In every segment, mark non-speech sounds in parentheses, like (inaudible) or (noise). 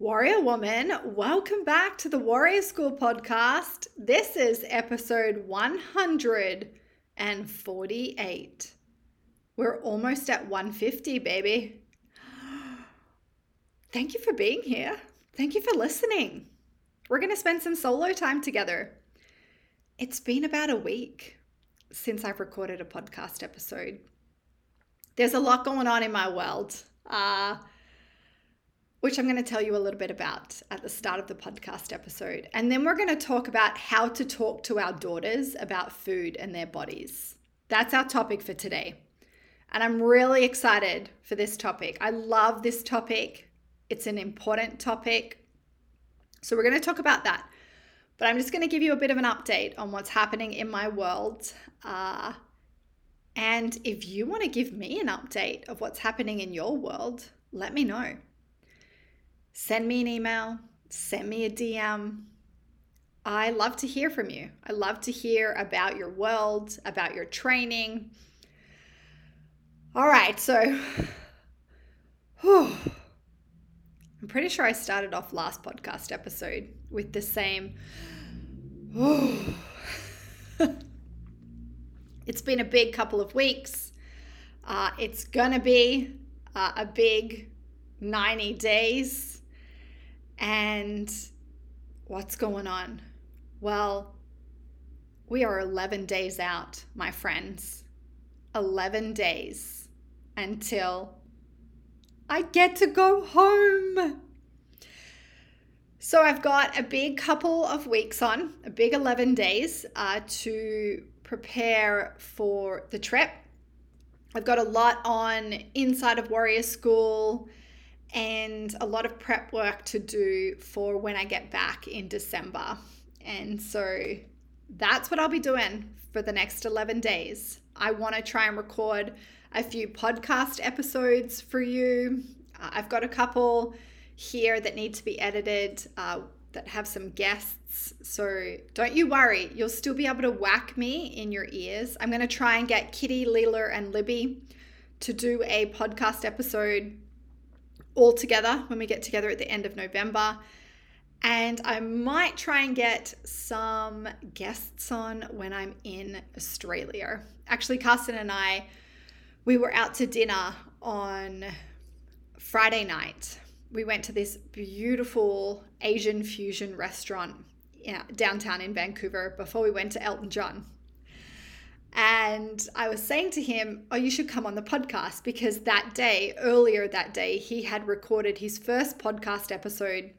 Warrior Woman, welcome back to the Warrior School podcast. This is episode 148. We're almost at 150, baby. (gasps) Thank you for being here. Thank you for listening. We're going to spend some solo time together. It's been about a week since I've recorded a podcast episode. There's a lot going on in my world. Uh, which I'm going to tell you a little bit about at the start of the podcast episode. And then we're going to talk about how to talk to our daughters about food and their bodies. That's our topic for today. And I'm really excited for this topic. I love this topic, it's an important topic. So we're going to talk about that. But I'm just going to give you a bit of an update on what's happening in my world. Uh, and if you want to give me an update of what's happening in your world, let me know send me an email, send me a DM. I love to hear from you. I love to hear about your world, about your training. All right, so whew, I'm pretty sure I started off last podcast episode with the same. (laughs) it's been a big couple of weeks. Uh, it's gonna be uh, a big 90 days and what's going on? Well, we are 11 days out, my friends. 11 days until I get to go home. So I've got a big couple of weeks on, a big 11 days uh, to prepare for the trip. I've got a lot on inside of Warrior School and a lot of prep work to do for when I get back in December. And so that's what I'll be doing for the next 11 days. I want to try and record a few podcast episodes for you. Uh, I've got a couple here that need to be edited uh, that have some guests. So don't you worry, you'll still be able to whack me in your ears. I'm going to try and get Kitty, Leela, and Libby to do a podcast episode all together when we get together at the end of November. And I might try and get some guests on when I'm in Australia. Actually, Carson and I, we were out to dinner on Friday night. We went to this beautiful Asian fusion restaurant downtown in Vancouver before we went to Elton John. And I was saying to him, Oh, you should come on the podcast because that day, earlier that day, he had recorded his first podcast episode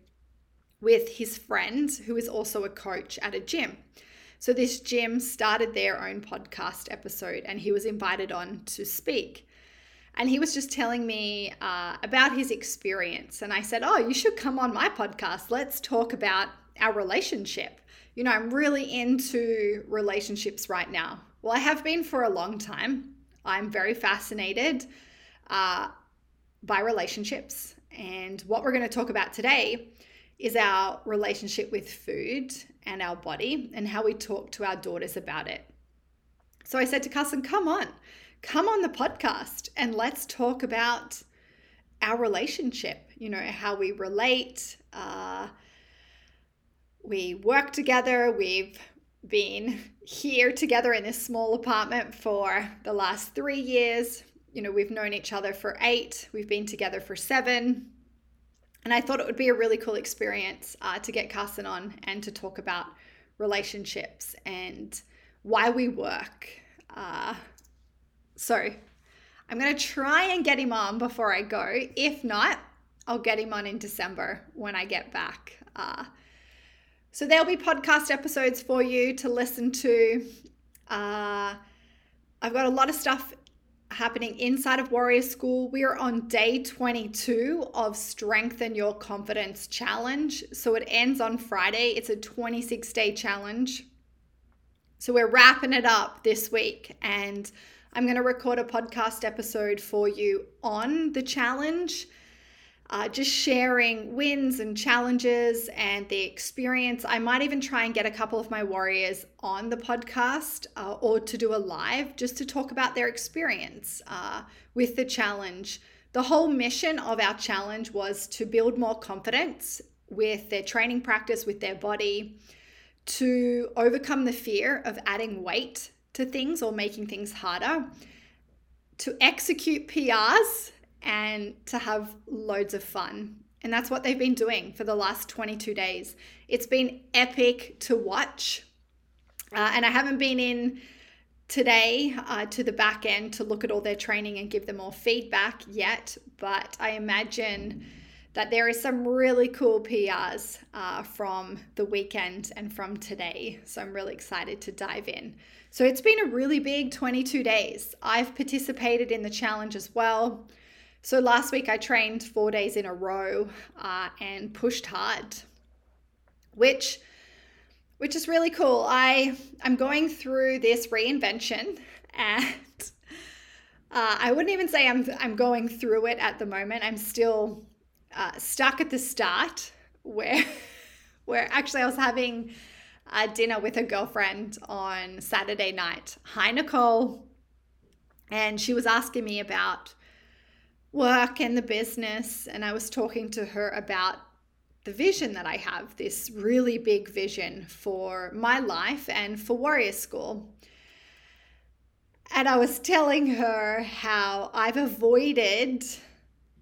with his friend who is also a coach at a gym. So this gym started their own podcast episode and he was invited on to speak. And he was just telling me uh, about his experience. And I said, Oh, you should come on my podcast. Let's talk about our relationship. You know, I'm really into relationships right now. Well, I have been for a long time. I'm very fascinated uh, by relationships. And what we're going to talk about today is our relationship with food and our body and how we talk to our daughters about it. So I said to Carson, come on, come on the podcast and let's talk about our relationship, you know, how we relate. Uh, we work together, we've been here together in this small apartment for the last three years. You know, we've known each other for eight, we've been together for seven. And I thought it would be a really cool experience uh, to get Carson on and to talk about relationships and why we work. Uh, so I'm going to try and get him on before I go. If not, I'll get him on in December when I get back. Uh, so there'll be podcast episodes for you to listen to. Uh, I've got a lot of stuff happening inside of Warrior School. We are on day 22 of Strengthen Your Confidence Challenge. So it ends on Friday. It's a 26 day challenge. So we're wrapping it up this week and I'm going to record a podcast episode for you on the challenge uh, just sharing wins and challenges and the experience. I might even try and get a couple of my warriors on the podcast uh, or to do a live just to talk about their experience uh, with the challenge The whole mission of our challenge was to build more confidence with their training practice, with their body, to overcome the fear of adding weight to things or making things harder, to execute PRs, and to have loads of fun. And that's what they've been doing for the last 22 days. It's been epic to watch. Uh, and I haven't been in today uh, to the back end to look at all their training and give them more feedback yet, but I imagine that there is some really cool PRs uh, from the weekend and from today. So I'm really excited to dive in. So it's been a really big 22 days. I've participated in the challenge as well. So last week I trained four days in a row uh, and pushed hard, which which is really cool. I I'm going through this reinvention and uh, I wouldn't even say I'm I'm going through it at the moment. I'm still uh, stuck at the start where (laughs) where actually I was having a dinner with a girlfriend on Saturday night. Hi Nicole, and she was asking me about work and the business, and I was talking to her about the vision that I have this really big vision for my life and for Warrior School. And I was telling her how I've avoided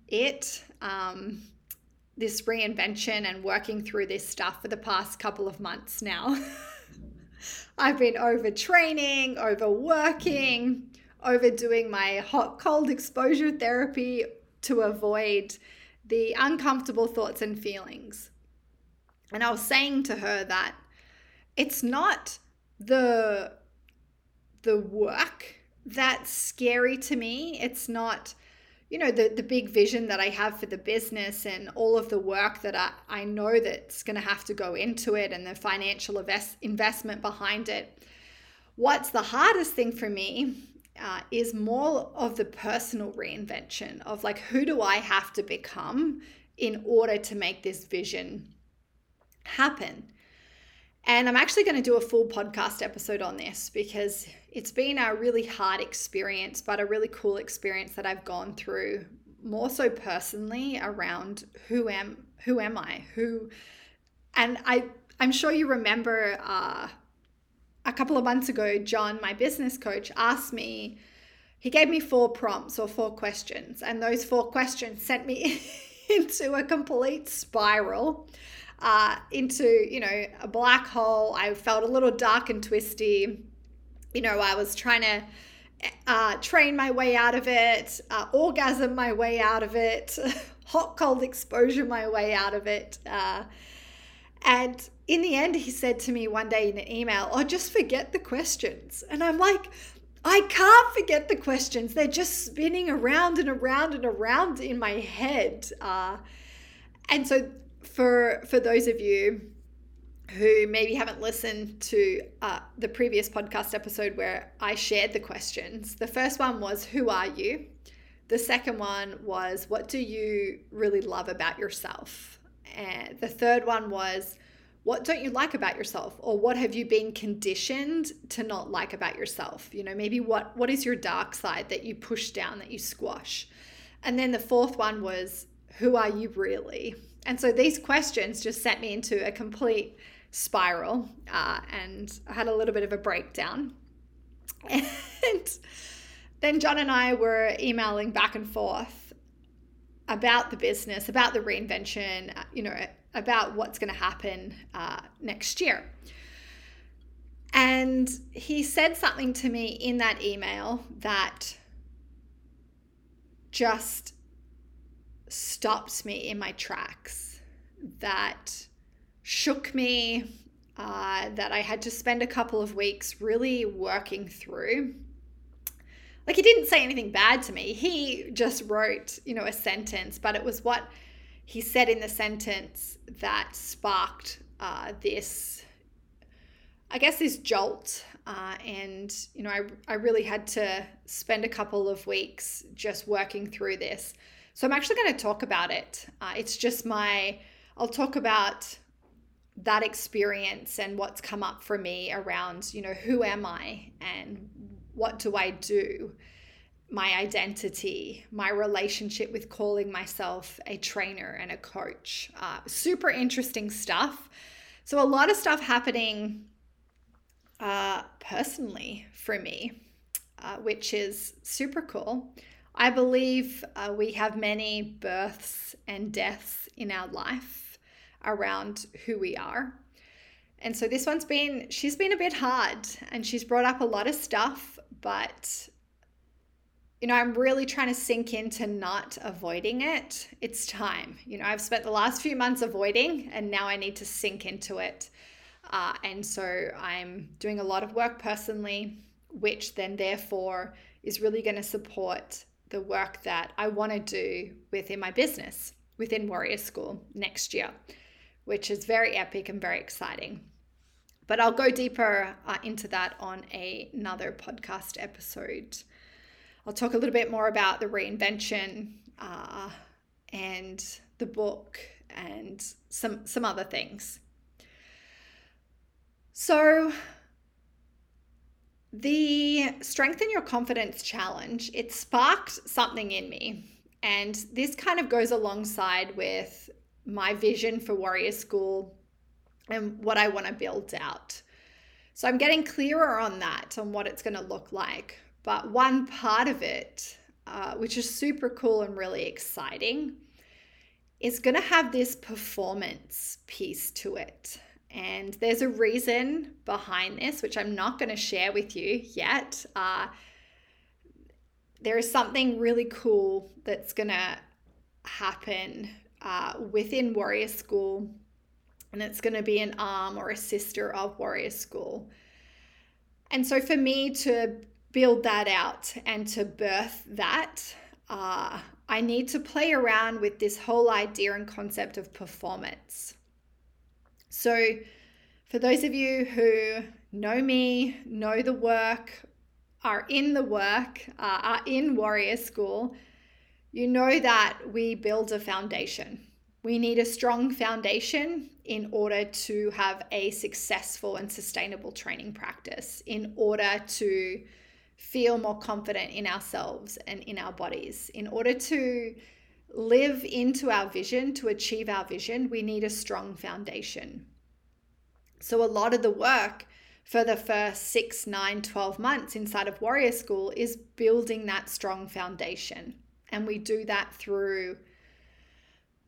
it, um, this reinvention and working through this stuff for the past couple of months now. (laughs) I've been overtraining, overworking, overdoing my hot cold exposure therapy to avoid the uncomfortable thoughts and feelings. And I was saying to her that it's not the the work that's scary to me. It's not, you know, the, the big vision that I have for the business and all of the work that I, I know that's going to have to go into it and the financial invest, investment behind it. What's the hardest thing for me uh, is more of the personal reinvention of like, who do I have to become in order to make this vision happen? And I'm actually going to do a full podcast episode on this because it's been a really hard experience, but a really cool experience that I've gone through more so personally around who am who am I? Who and I I'm sure you remember uh, a couple of months ago, John, my business coach, asked me, he gave me four prompts or four questions, and those four questions sent me (laughs) into a complete spiral, uh, into, you know, a black hole. I felt a little dark and twisty. You know, I was trying to uh, train my way out of it, uh, orgasm my way out of it, (laughs) hot cold exposure my way out of it. Uh, and in the end, he said to me one day in an email, Oh, just forget the questions. And I'm like, I can't forget the questions. They're just spinning around and around and around in my head. Uh, and so, for for those of you who maybe haven't listened to uh, the previous podcast episode where I shared the questions, the first one was, Who are you? The second one was, What do you really love about yourself? And the third one was, what don't you like about yourself? Or what have you been conditioned to not like about yourself? You know maybe what what is your dark side that you push down that you squash? And then the fourth one was who are you really? And so these questions just sent me into a complete spiral uh, and i had a little bit of a breakdown. (laughs) And then john and i were emailing back and forth about the business about the reinvention you know about what's going to happen uh, next year. And he said something to me in that email that just stopped me in my tracks, that shook me, uh, that I had to spend a couple of weeks really working through. Like, he didn't say anything bad to me. He just wrote, you know, a sentence, but it was what he said in the sentence that sparked uh, this, I guess, this jolt. Uh, and, you know, I, I really had to spend a couple of weeks just working through this. So I'm actually going to talk about it. Uh, it's just my, I'll talk about that experience and what's come up for me around, you know, who am I and what do I do? My identity, my relationship with calling myself a trainer and a coach. Uh, super interesting stuff. So, a lot of stuff happening uh, personally for me, uh, which is super cool. I believe uh, we have many births and deaths in our life around who we are. And so this one's been, she's been a bit hard and she's brought up a lot of stuff, but you know, I'm really trying to sink into not avoiding it. It's time. You know, I've spent the last few months avoiding and now I need to sink into it. Uh, and so I'm doing a lot of work personally, which then therefore is really going to support the work that I want to do within my business, within Warrior School next year, which is very epic and very exciting. But I'll go deeper uh, into that on a, another podcast episode. I'll talk a little bit more about the reinvention uh, and the book and some some other things. So the strengthen your confidence challenge it sparked something in me and this kind of goes alongside with my vision for warrior school and what i want to build out so i'm getting clearer on that on what it's going to look like but one part of it uh, which is super cool and really exciting is going to have this performance piece to it and there's a reason behind this, which I'm not going to share with you yet. Uh, there is something really cool that's going to happen uh, within Warrior School, and it's going to be an arm or a sister of Warrior School. And so, for me to build that out and to birth that, uh, I need to play around with this whole idea and concept of performance. So, for those of you who know me, know the work, are in the work, uh, are in Warrior School, you know that we build a foundation. We need a strong foundation in order to have a successful and sustainable training practice, in order to feel more confident in ourselves and in our bodies, in order to live into our vision, to achieve our vision, we need a strong foundation. So, a lot of the work for the first six, nine, 12 months inside of Warrior School is building that strong foundation. And we do that through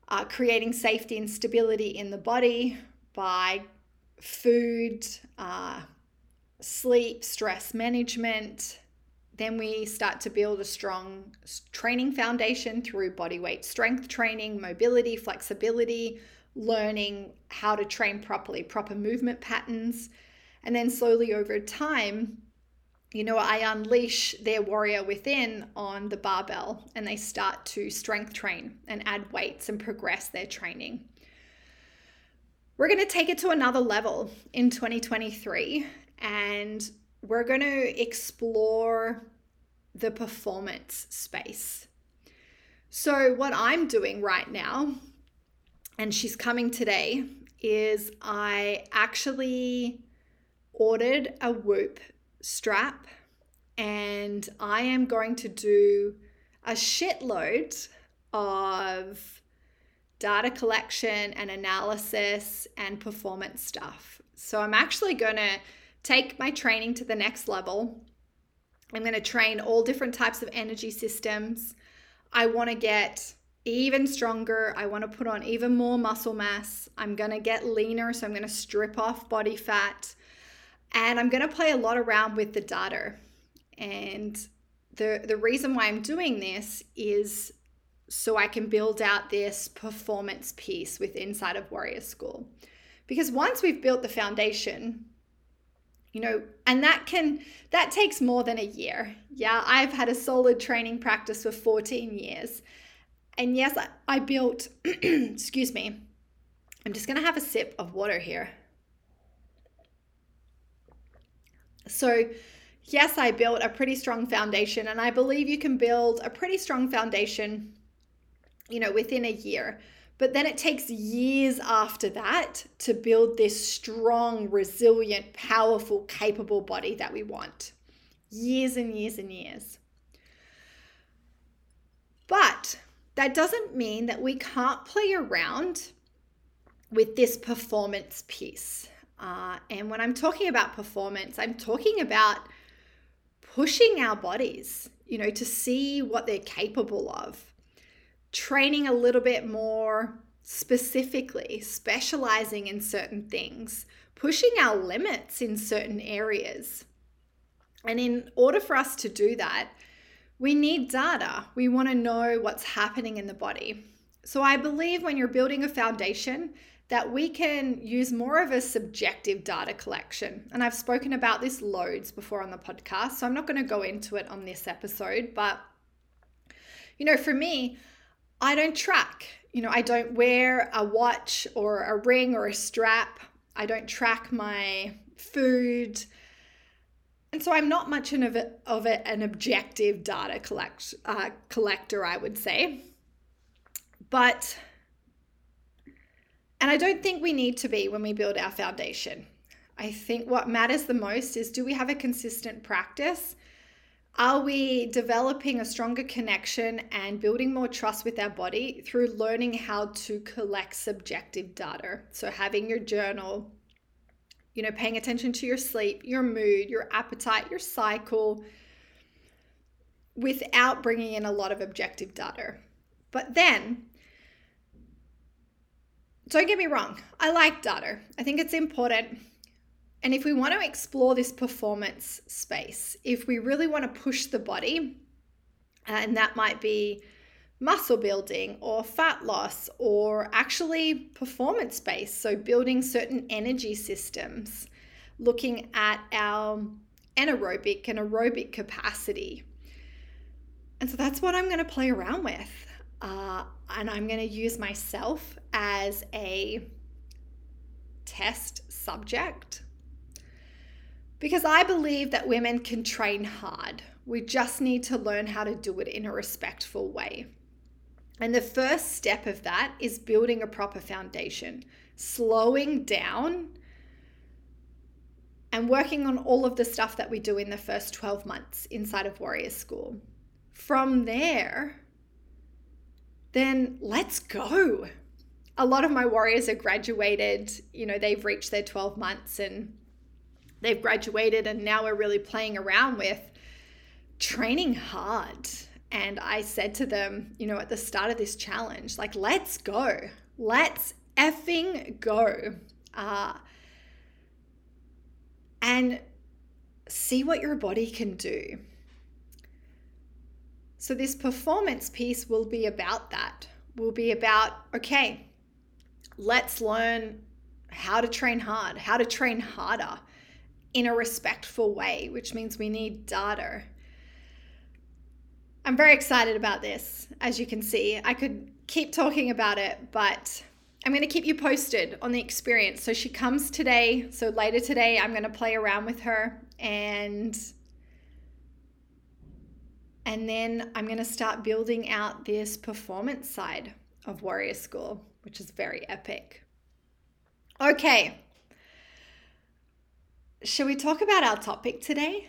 uh, creating safety and stability in the body by food, uh, sleep, stress management, then we start to build a strong training foundation through body weight strength training, mobility, flexibility, learning how to train properly, proper movement patterns. And then slowly over time, you know, I unleash their warrior within on the barbell and they start to strength train and add weights and progress their training. We're going to take it to another level in 2023 and we're going to explore the performance space. So, what I'm doing right now, and she's coming today, is I actually ordered a Whoop strap and I am going to do a shitload of data collection and analysis and performance stuff. So, I'm actually going to take my training to the next level. I'm going to train all different types of energy systems. I want to get even stronger. I want to put on even more muscle mass. I'm going to get leaner, so I'm going to strip off body fat. And I'm going to play a lot around with the data. And the the reason why I'm doing this is so I can build out this performance piece with inside of Warrior School. Because once we've built the foundation, you know and that can that takes more than a year. Yeah i've had a solid training practice for 14 years. And yes i, I built (clears throat) excuse me i'm just going to have a sip of water here. So yes i built a pretty strong foundation and i believe you can build a pretty strong foundation you know within a year but then it takes years after that to build this strong, resilient, powerful, capable body that we want. Years and years and years. But that doesn't mean that we can't play around with this performance piece. Uh, and when I'm talking about performance, I'm talking about pushing our bodies, you know, to see what they're capable of, training a little bit more specifically, specializing in certain things, pushing our limits in certain areas. And in order for us to do that, we need data. We want to know what's happening in the body. So I believe when you're building a foundation, that we can use more of a subjective data collection. And I've spoken about this loads before on the podcast, so I'm not going to go into it on this episode. But, you know, for me, I don't track. You know, I don't wear a watch or a ring or a strap. I don't track my food. And so I'm not much of, a, of a, an objective data collect, uh, collector, I would say. But and I don't think we need to be when we build our foundation. I think what matters the most is do we have a consistent practice? Are we developing a stronger connection and building more trust with our body through learning how to collect subjective data? So, having your journal, you know, paying attention to your sleep, your mood, your appetite, your cycle, without bringing in a lot of objective data. But then don't get me wrong, I like data. I think it's important. And if we want to explore this performance space, if we really want to push the body, and that might be muscle building or fat loss or actually performance based, so building certain energy systems, looking at our anaerobic and aerobic capacity. And so that's what I'm going to play around with. Uh, and I'm going to use myself as a test subject because I believe that women can train hard. We just need to learn how to do it in a respectful way. And the first step of that is building a proper foundation, slowing down and working on all of the stuff that we do in the first 12 months inside of Warrior School. From there, then let's go. A lot of my warriors are graduated, you know, they've reached their 12 months and they've graduated, and now we're really playing around with training hard. And I said to them, you know, at the start of this challenge, like, let's go. Let's effing go. Uh, and see what your body can do. So, this performance piece will be about that. Will be about, okay, let's learn how to train hard, how to train harder in a respectful way, which means we need data. I'm very excited about this, as you can see. I could keep talking about it, but I'm going to keep you posted on the experience. So she comes today. So later today, I'm going to play around with her and and then I'm going to start building out this performance side of Warrior School, which is very epic. Okay. Shall we talk about our topic today?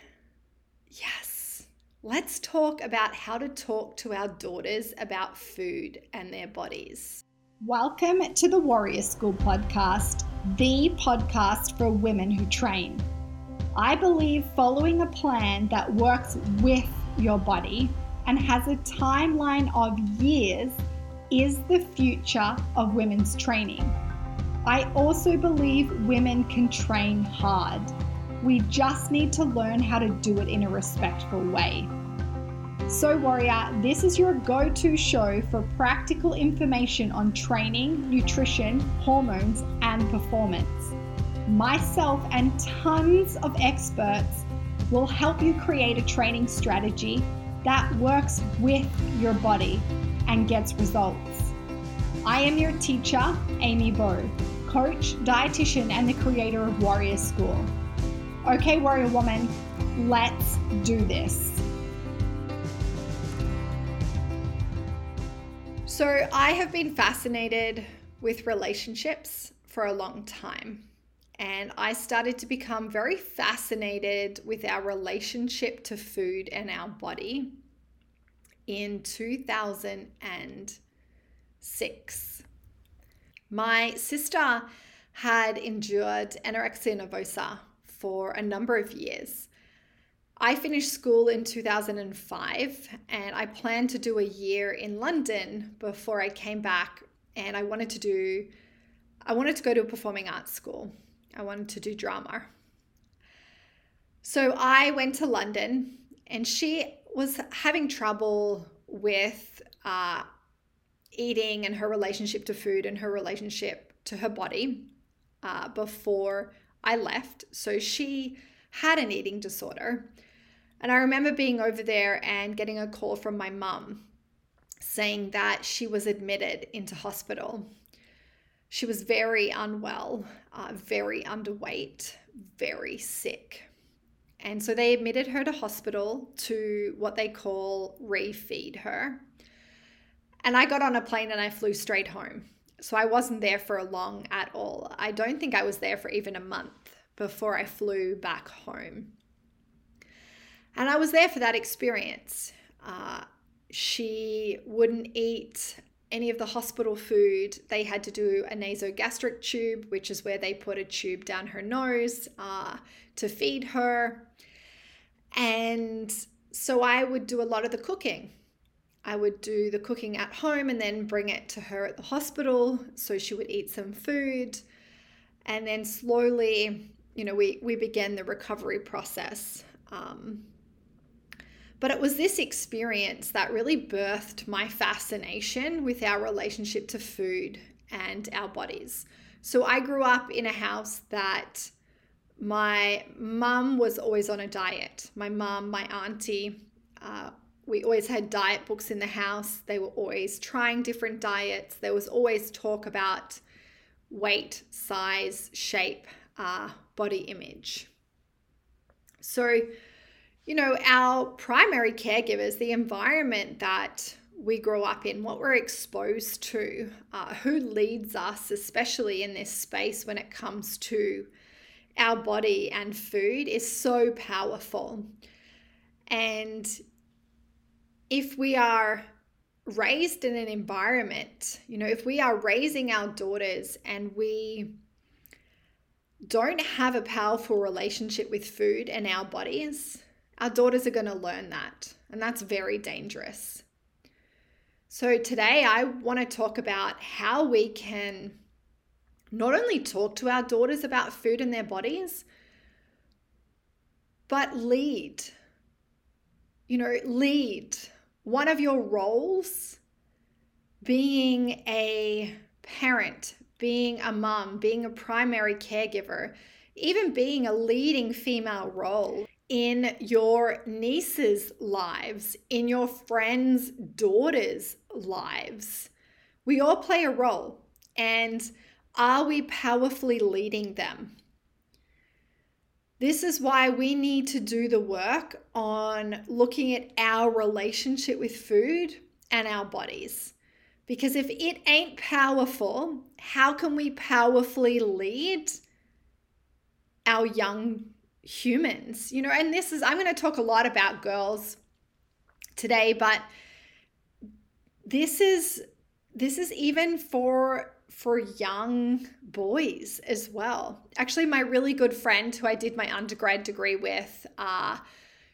Yes. Let's talk about how to talk to our daughters about food and their bodies. Welcome to the Warrior School podcast, the podcast for women who train. I believe following a plan that works with your body and has a timeline of years is the future of women's training. I also believe women can train hard. We just need to learn how to do it in a respectful way. So, Warrior, this is your go to show for practical information on training, nutrition, hormones, and performance. Myself and tons of experts will help you create a training strategy that works with your body and gets results. I am your teacher, Amy Bow, coach, dietitian, and the creator of Warrior School. Okay, Warrior Woman, let's do this. So, I have been fascinated with relationships for a long time and I started to become very fascinated with our relationship to food and our body in 2006. My sister had endured anorexia nervosa for a number of years. I finished school in 2005 and I planned to do a year in London before I came back and I wanted to do I wanted to go to a performing arts school. I wanted to do drama. So I went to London and she was having trouble with uh, eating and her relationship to food and her relationship to her body uh, before I left. So she had an eating disorder. And I remember being over there and getting a call from my mum saying that she was admitted into hospital. She was very unwell, uh, very underweight, very sick. And so they admitted her to hospital to what they call refeed her. And I got on a plane and I flew straight home. So I wasn't there for a long at all. I don't think I was there for even a month before I flew back home. And I was there for that experience. Uh, she wouldn't eat any of the hospital food. They had to do a nasogastric tube, which is where they put a tube down her nose uh, to feed her. And so I would do a lot of the cooking. I would do the cooking at home and then bring it to her at the hospital so she would eat some food. And then slowly, you know, we, we began the recovery process. Um, but it was this experience that really birthed my fascination with our relationship to food and our bodies. So I grew up in a house that my mum was always on a diet. My mum, my auntie, uh, we always had diet books in the house. They were always trying different diets. There was always talk about weight, size, shape, uh, body image. So, you know, our primary caregivers, the environment that we grow up in, what we're exposed to, uh, who leads us, especially in this space when it comes to our body and food, is so powerful. And if we are raised in an environment, you know, if we are raising our daughters and we don't have a powerful relationship with food and our bodies, our daughters are going to learn that, and that's very dangerous. So, today I want to talk about how we can not only talk to our daughters about food and their bodies, but lead. You know, lead. One of your roles being a parent, being a mom, being a primary caregiver, even being a leading female role in your nieces' lives, in your friends' daughters' lives. We all play a role. And are we powerfully leading them? This is why we need to do the work on looking at our relationship with food and our bodies. Because if it ain't powerful, how can we powerfully lead our young humans, you know, and this is, I'm going to talk a lot about girls today, but this is, this is even for, for young boys as well. Actually, my really good friend who I did my undergrad degree with, uh,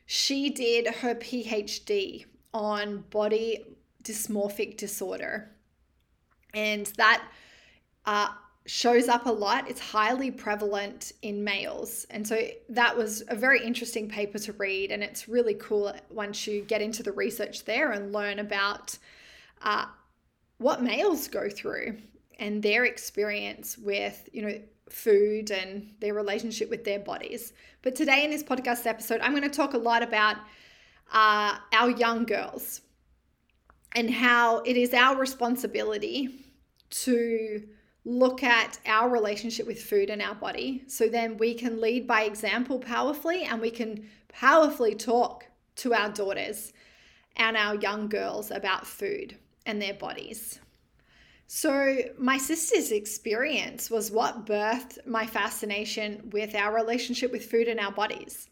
she did her PhD on body dysmorphic disorder. And that uh, shows up a lot. It's highly prevalent in males. And so that was a very interesting paper to read. And it's really cool once you get into the research there and learn about uh, what males go through and their experience with, you know, food and their relationship with their bodies. But today in this podcast episode, I'm going to talk a lot about uh, our young girls and how it is our responsibility to look at our relationship with food and our body so then we can lead by example powerfully and we can powerfully talk to our daughters and our young girls about food and their bodies. So, my sister's experience was what birthed my fascination with our relationship with food and our bodies.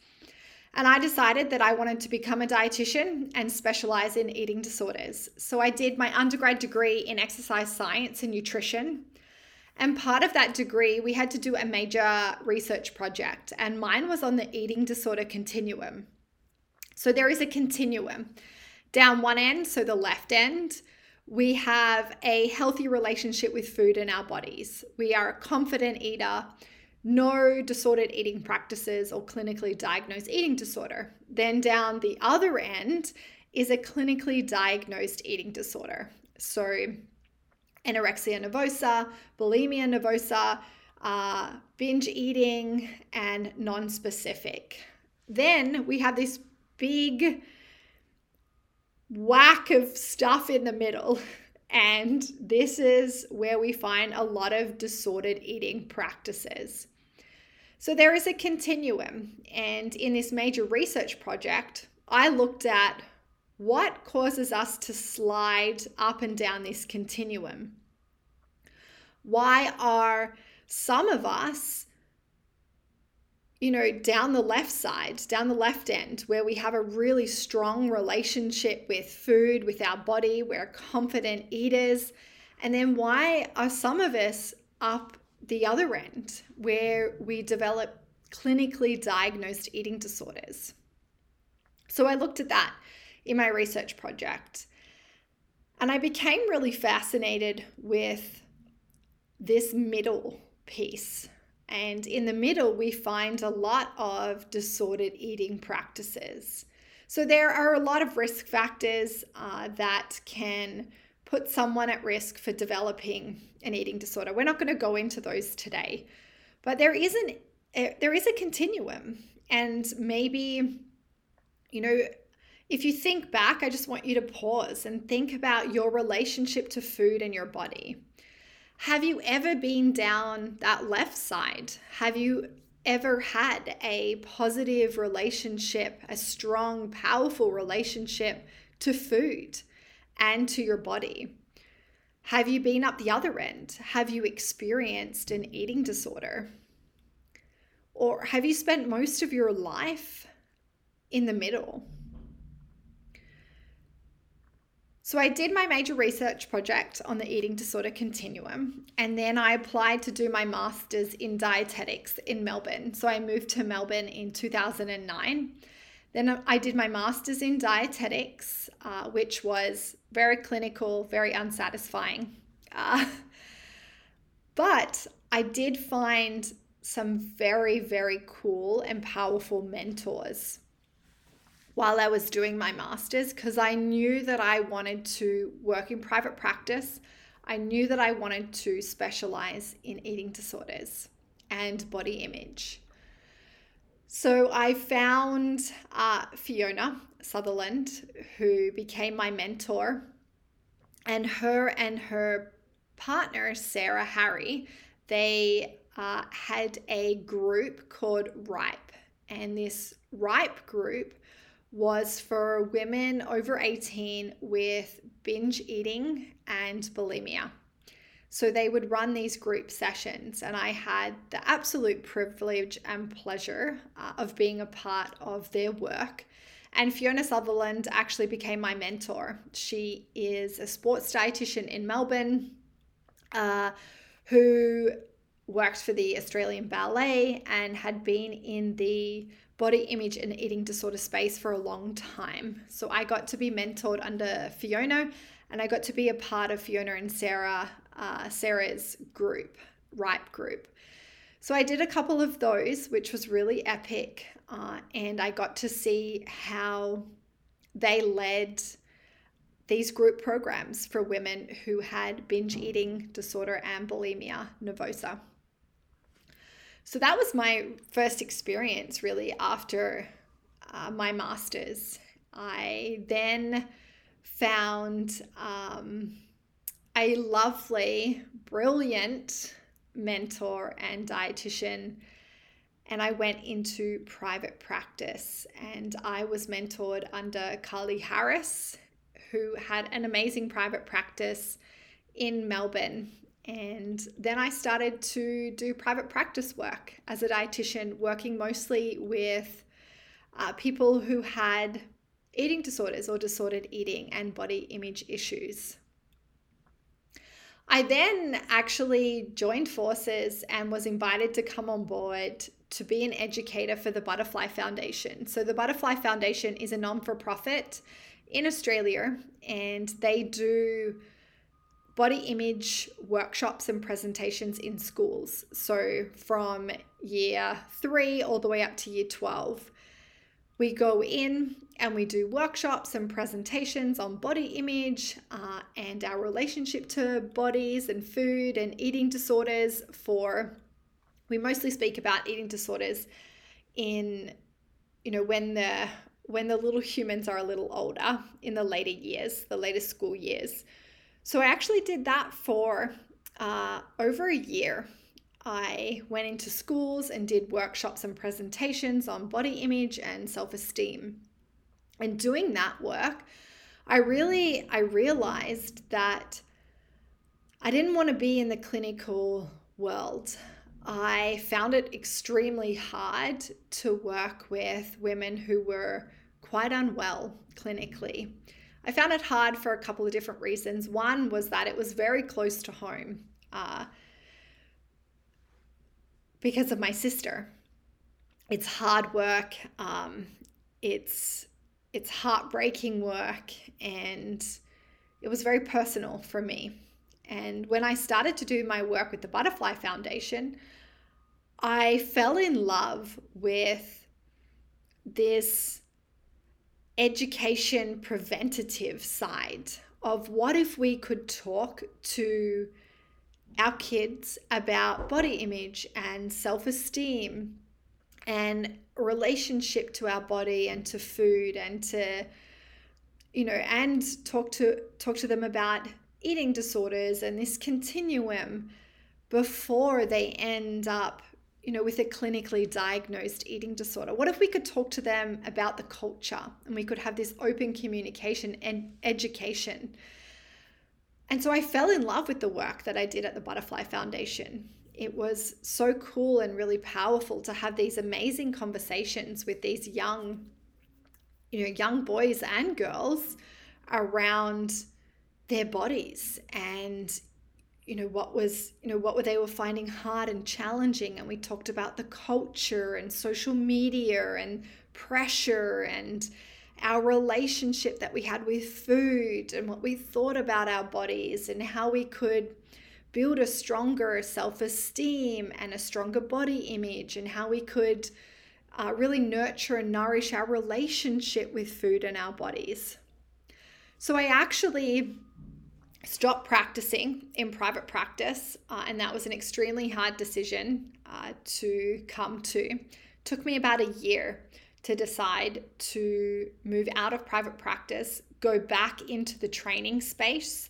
And I decided that I wanted to become a dietitian and specialize in eating disorders. So I did my undergrad degree in exercise science and nutrition. And part of that degree, we had to do a major research project, and mine was on the eating disorder continuum. So there is a continuum. Down one end, so the left end, we have a healthy relationship with food in our bodies. We are a confident eater, no disordered eating practices or clinically diagnosed eating disorder. Then down the other end is a clinically diagnosed eating disorder. So anorexia nervosa, bulimia nervosa, uh, binge eating, and non specific. Then we have this big whack of stuff in the middle. (laughs) And this is where we find a lot of disordered eating practices. So there is a continuum. And in this major research project, I looked at what causes us to slide up and down this continuum? Why are some of us, you know, down the left side, down the left end, where we have a really strong relationship with food, with our body, we're confident eaters? And then why are some of us up the other end, where we develop clinically diagnosed eating disorders? So I looked at that in my research project. And I became really fascinated with this middle piece. And in the middle, we find a lot of disordered eating practices. So there are a lot of risk factors uh, that can put someone at risk for developing an eating disorder. We're not going to go into those today, but there is an there is a continuum, and maybe you know if you think back, I just want you to pause and think about your relationship to food and your body. Have you ever been down that left side? Have you ever had a positive relationship, a strong, powerful relationship to food and to your body? Have you been up the other end? Have you experienced an eating disorder? Or have you spent most of your life in the middle? So I did my major research project on the eating disorder continuum, and then I applied to do my master's in dietetics in Melbourne. So I moved to Melbourne in 2009. Then I did my master's in dietetics, uh, which was very clinical, very unsatisfying. Uh, but I did find some very, very cool and powerful mentors while I was doing my master's because I knew that I wanted to work in private practice. I knew that I wanted to specialize in eating disorders and body image. So I found uh, Fiona Sutherland, who became my mentor, and her and her partner, Sarah Harry, they uh, had a group called RIPE. And this RIPE group was for women over 18 with binge eating and bulimia. So they would run these group sessions, and I had the absolute privilege and pleasure uh, of being a part of their work. And Fiona Sutherland actually became my mentor. She is a sports dietitian in Melbourne uh, who worked for the Australian Ballet and had been in the body image and eating disorder space for a long time. So I got to be mentored under Fiona and I got to be a part of Fiona and Sarah, uh, Sarah's group, RIPE group. So I did a couple of those, which was really epic. Uh, and I got to see how they led these group programs for women who had binge eating disorder and bulimia nervosa. So that was my first experience really after uh, my master's. I then found um, a lovely, brilliant mentor and dietitian and I went into private practice and I was mentored under Carly Harris, who had an amazing private practice in Melbourne. And then I started to do private practice work as a dietitian, working mostly with uh, people who had eating disorders or disordered eating and body image issues. I then actually joined forces and was invited to come on board to be an educator for the Butterfly Foundation. So, the Butterfly Foundation is a non for profit in Australia and they do body image workshops and presentations in schools. So, from year three all the way up to year 12 we go in and we do workshops and presentations on body image uh, and our relationship to bodies and food and eating disorders for we mostly speak about eating disorders in you know when the when the little humans are a little older in the later years the later school years so i actually did that for uh, over a year I went into schools and did workshops and presentations on body image and self-esteem. And doing that work, I really I realized that I didn't want to be in the clinical world. I found it extremely hard to work with women who were quite unwell clinically. I found it hard for a couple of different reasons. One was that it was very close to home. Uh, because of my sister. It's hard work. Um, it's it's heartbreaking work, and it was very personal for me. And when I started to do my work with the Butterfly Foundation, I fell in love with this education preventative side of what if we could talk to our kids about body image and self esteem and relationship to our body and to food and to you know and talk to talk to them about eating disorders and this continuum before they end up you know with a clinically diagnosed eating disorder what if we could talk to them about the culture and we could have this open communication and education and so I fell in love with the work that I did at the Butterfly Foundation. It was so cool and really powerful to have these amazing conversations with these young, you know, young boys and girls around their bodies and you know what was you know what were they were finding hard and challenging and we talked about the culture and social media and pressure and our relationship that we had with food and what we thought about our bodies and how we could build a stronger self esteem and a stronger body image and how we could uh, really nurture and nourish our relationship with food and our bodies. So I actually stopped practicing in private practice, uh, and that was an extremely hard decision uh, to come to. Took me about a year to decide to move out of private practice, go back into the training space,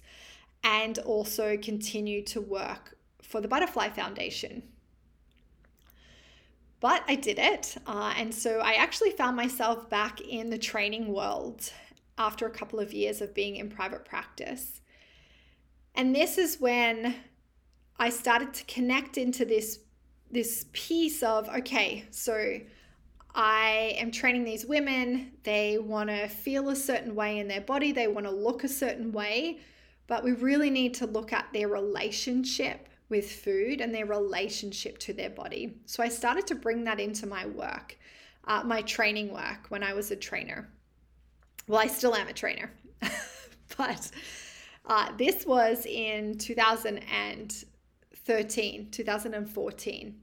and also continue to work for the Butterfly Foundation. But I did it. Uh, and so I actually found myself back in the training world after a couple of years of being in private practice. And this is when I started to connect into this this piece of okay, so I am training these women. They want to feel a certain way in their body, they want to look a certain way, but we really need to look at their relationship with food and their relationship to their body. So I started to bring that into my work, uh, my training work when I was a trainer. Well, I still am a trainer, (laughs) but uh, this was in 2013, 2014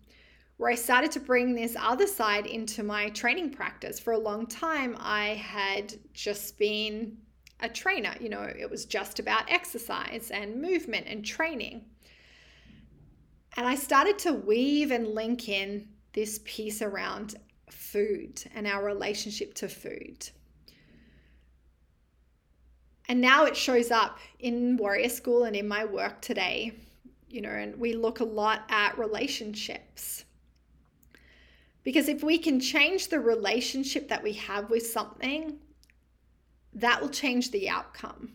where I started to bring this other side into my training practice. For a long time, I had just been a trainer, you know, it was just about exercise and movement and training. And I started to weave and link in this piece around food and our relationship to food. And now it shows up in Warrior School and in my work today, you know, and we look a lot at relationships because if we can change the relationship that we have with something, that will change the outcome.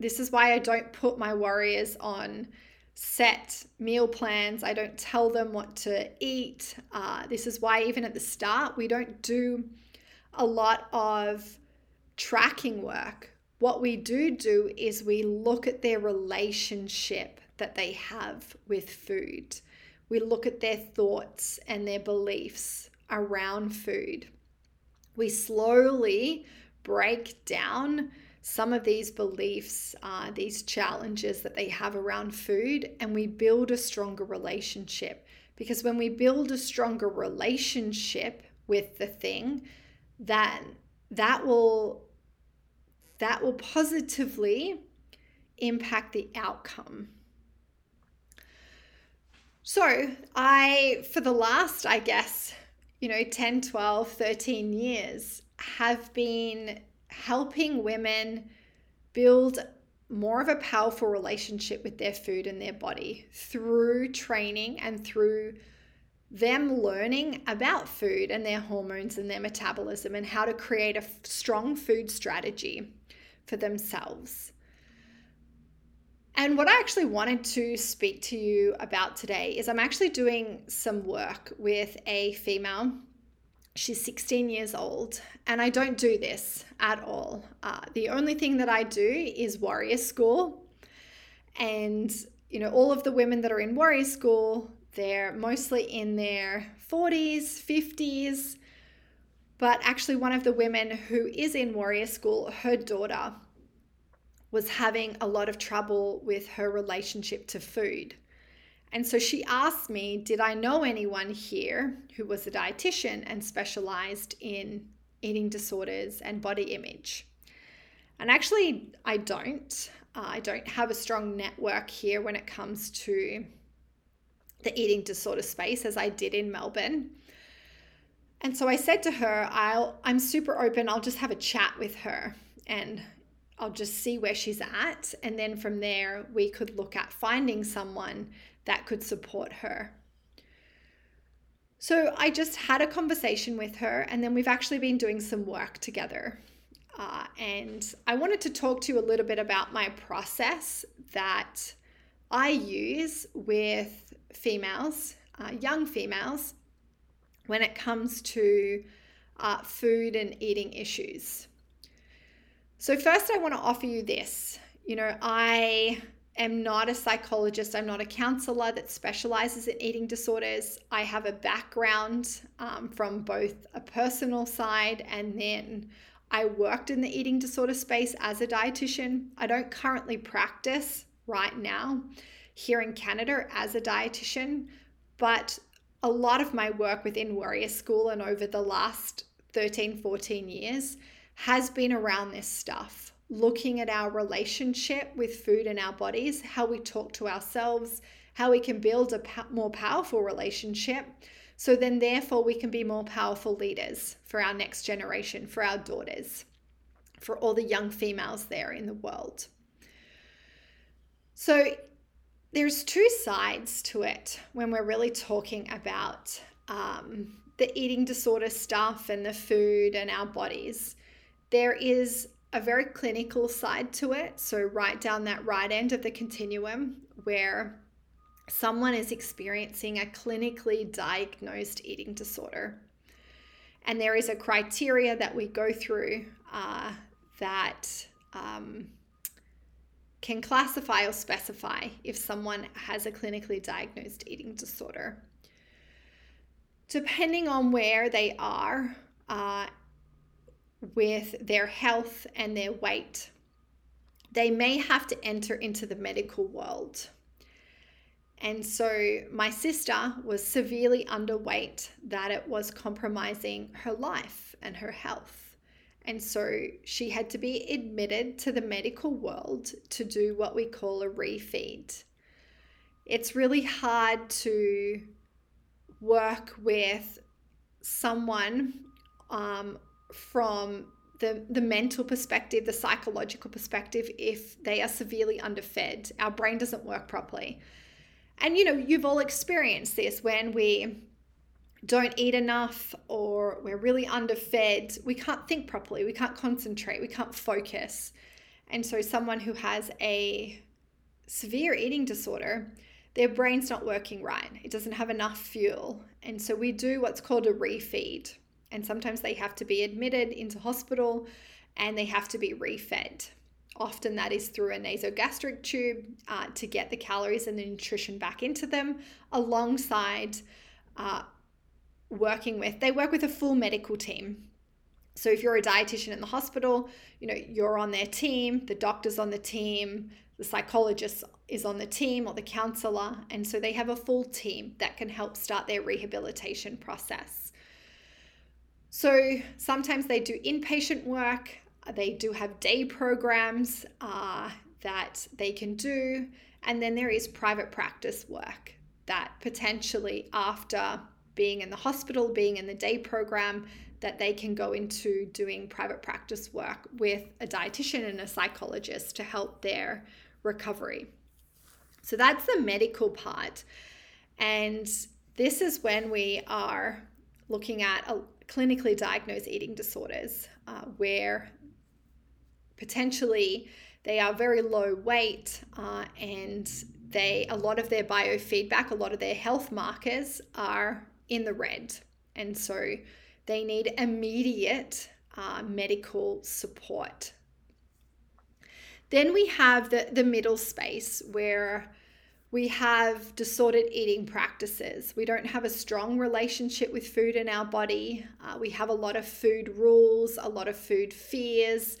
This is why I don't put my warriors on set meal plans. I don't tell them what to eat. Uh, this is why, even at the start, we don't do a lot of tracking work, what we do do is we look at their relationship that they have with food. We look at their thoughts and their beliefs around food. We slowly break down some of these beliefs, uh, these challenges that they have around food, and we build a stronger relationship. Because when we build a stronger relationship with the thing, that that will that will positively impact the outcome. So, I, for the last, I guess, you know, 10, 12, 13 years, have been helping women build more of a powerful relationship with their food and their body through training and through them learning about food and their hormones and their metabolism and how to create a strong food strategy for themselves. And what I actually wanted to speak to you about today is I'm actually doing some work with a female. She's 16 years old, and I don't do this at all. Uh, the only thing that I do is Warrior School. And, you know, all of the women that are in Warrior School, they're mostly in their 40s, 50s. But actually, one of the women who is in Warrior School, her daughter was having a lot of trouble with her relationship to food. And so she asked me, Did I know anyone here who was a dietitian and specialized in eating disorders and body image? And actually, I don't. Uh, I don't have a strong network here when it comes to the eating disorder space as I did in Melbourne. And so I said to her, I'll I'm super open. I'll just have a chat with her and I'll just see where she's at. And then from there, we could look at finding someone that could support her. So I just had a conversation with her, and then we've actually been doing some work together. Uh, and I wanted to talk to you a little bit about my process that I use with females, uh, young females, when it comes to uh, food and eating issues. So, first, I want to offer you this. You know, I am not a psychologist, I'm not a counselor that specializes in eating disorders. I have a background um, from both a personal side and then I worked in the eating disorder space as a dietitian. I don't currently practice right now here in Canada as a dietitian, but a lot of my work within Warrior School and over the last 13, 14 years has been around this stuff looking at our relationship with food and our bodies, how we talk to ourselves, how we can build a more powerful relationship. So then, therefore, we can be more powerful leaders for our next generation, for our daughters, for all the young females there in the world. So, there's two sides to it when we're really talking about um, the eating disorder stuff and the food and our bodies. There is a very clinical side to it. So, right down that right end of the continuum where someone is experiencing a clinically diagnosed eating disorder. And there is a criteria that we go through uh, that um, can classify or specify if someone has a clinically diagnosed eating disorder. Depending on where they are uh, with their health and their weight. They may have to enter into the medical world. And so my sister was severely underweight, that it was compromising her life and her health. And so she had to be admitted to the medical world to do what we call a refeed. It's really hard to work with someone um, from the, the mental perspective, the psychological perspective, if they are severely underfed, our brain doesn't work properly. And you know, you've all experienced this when we don't eat enough or we're really underfed, we can't think properly, we can't concentrate, we can't focus. And so, someone who has a severe eating disorder, their brain's not working right, it doesn't have enough fuel. And so, we do what's called a refeed. And sometimes they have to be admitted into hospital and they have to be refed. Often that is through a nasogastric tube uh, to get the calories and the nutrition back into them, alongside uh, working with, they work with a full medical team. So if you're a dietitian in the hospital, you know, you're on their team, the doctor's on the team, the psychologist is on the team or the counselor. And so they have a full team that can help start their rehabilitation process. So sometimes they do inpatient work, they do have day programs uh, that they can do. And then there is private practice work that potentially, after being in the hospital, being in the day program, that they can go into doing private practice work with a dietitian and a psychologist to help their recovery. So that's the medical part. And this is when we are looking at a clinically diagnosed eating disorders uh, where potentially they are very low weight uh, and they a lot of their biofeedback a lot of their health markers are in the red and so they need immediate uh, medical support then we have the, the middle space where we have disordered eating practices. We don't have a strong relationship with food in our body. Uh, we have a lot of food rules, a lot of food fears,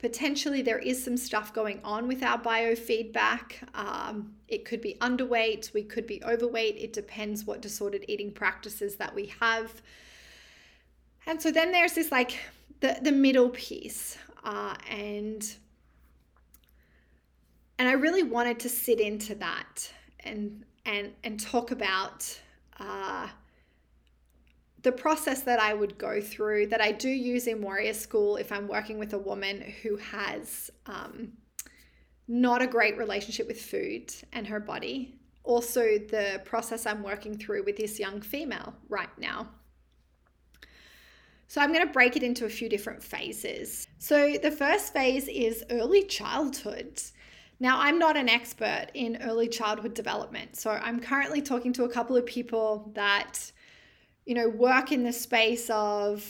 potentially there is some stuff going on with our biofeedback. Um, it could be underweight, we could be overweight. It depends what disordered eating practices that we have. And so then there's this like the, the middle piece. Uh, and and I really wanted to sit into that and and and talk about uh, the process that I would go through that I do use in Warrior School if I'm working with a woman who has um, not a great relationship with food and her body. Also, the process I'm working through with this young female right now. So, I'm going to break it into a few different phases. So, the first phase is early childhood. Now, I'm not an expert in early childhood development. So, I'm currently talking to a couple of people that you know, work in the space of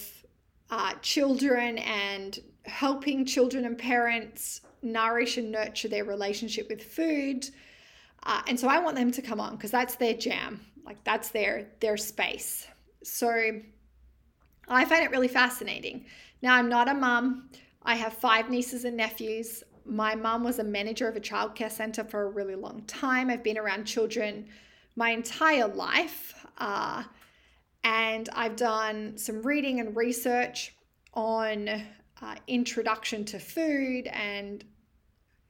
uh, children and helping children and parents nourish and nurture their relationship with food. Uh, and so I want them to come on because that's their jam, like that's their their space. So I find it really fascinating. Now I'm not a mum. I have five nieces and nephews. My mum was a manager of a childcare center for a really long time. I've been around children my entire life. Uh, and I've done some reading and research on uh, introduction to food and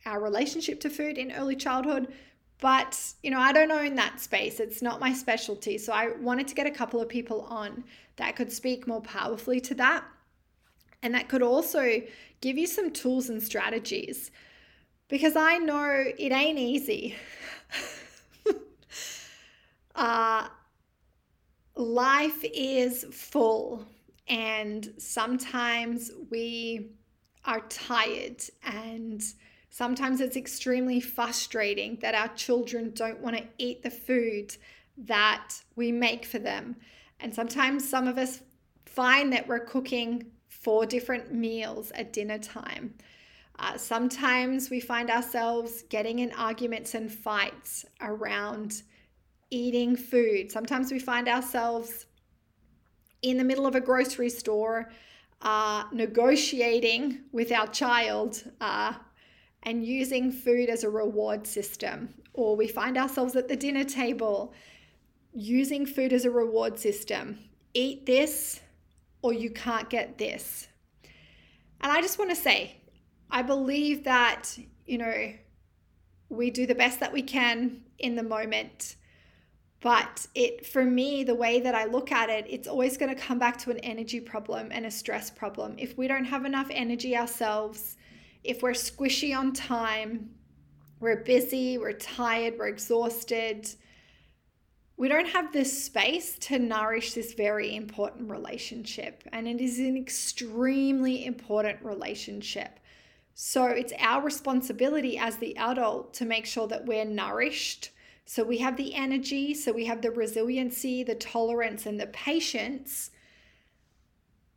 our relationship to food in early childhood. But, you know, I don't own that space. It's not my specialty. So I wanted to get a couple of people on that could speak more powerfully to that and that could also give you some tools and strategies because I know it ain't easy. (laughs) uh, life is full, and sometimes we are tired, and sometimes it's extremely frustrating that our children don't want to eat the food that we make for them. And sometimes some of us find that we're cooking four different meals at dinner time. Uh, sometimes we find ourselves getting in arguments and fights around eating food. Sometimes we find ourselves in the middle of a grocery store uh, negotiating with our child uh, and using food as a reward system. Or we find ourselves at the dinner table using food as a reward system. Eat this or you can't get this. And I just want to say, I believe that, you know, we do the best that we can in the moment but it for me the way that i look at it it's always going to come back to an energy problem and a stress problem. If we don't have enough energy ourselves if we're squishy on time we're busy we're tired we're exhausted we don't have this space to nourish this very important relationship. And it is an extremely important relationship. So it's our responsibility as the adult to make sure that we're nourished so we have the energy, so we have the resiliency, the tolerance, and the patience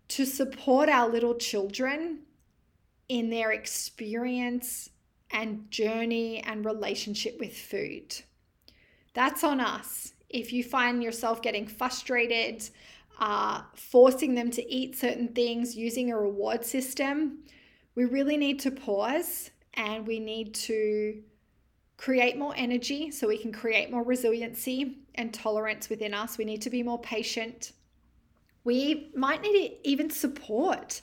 to support our little children in their experience and journey and relationship with food. That's on us. If you find yourself getting frustrated, uh, forcing them to eat certain things using a reward system, we really need to pause and we need to create more energy so we can create more resiliency and tolerance within us. We need to be more patient. We might need even support.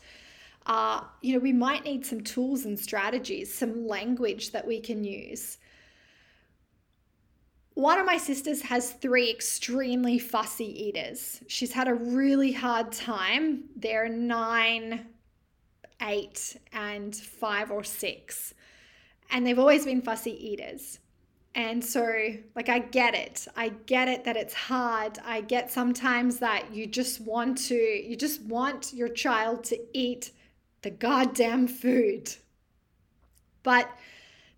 Uh, you know, we might need some tools and strategies, some language that we can use. One of my sisters has three extremely fussy eaters. She's had a really hard time. They're nine, eight, and five or six. And they've always been fussy eaters. And so, like, I get it. I get it that it's hard. I get sometimes that you just want to, you just want your child to eat the goddamn food. But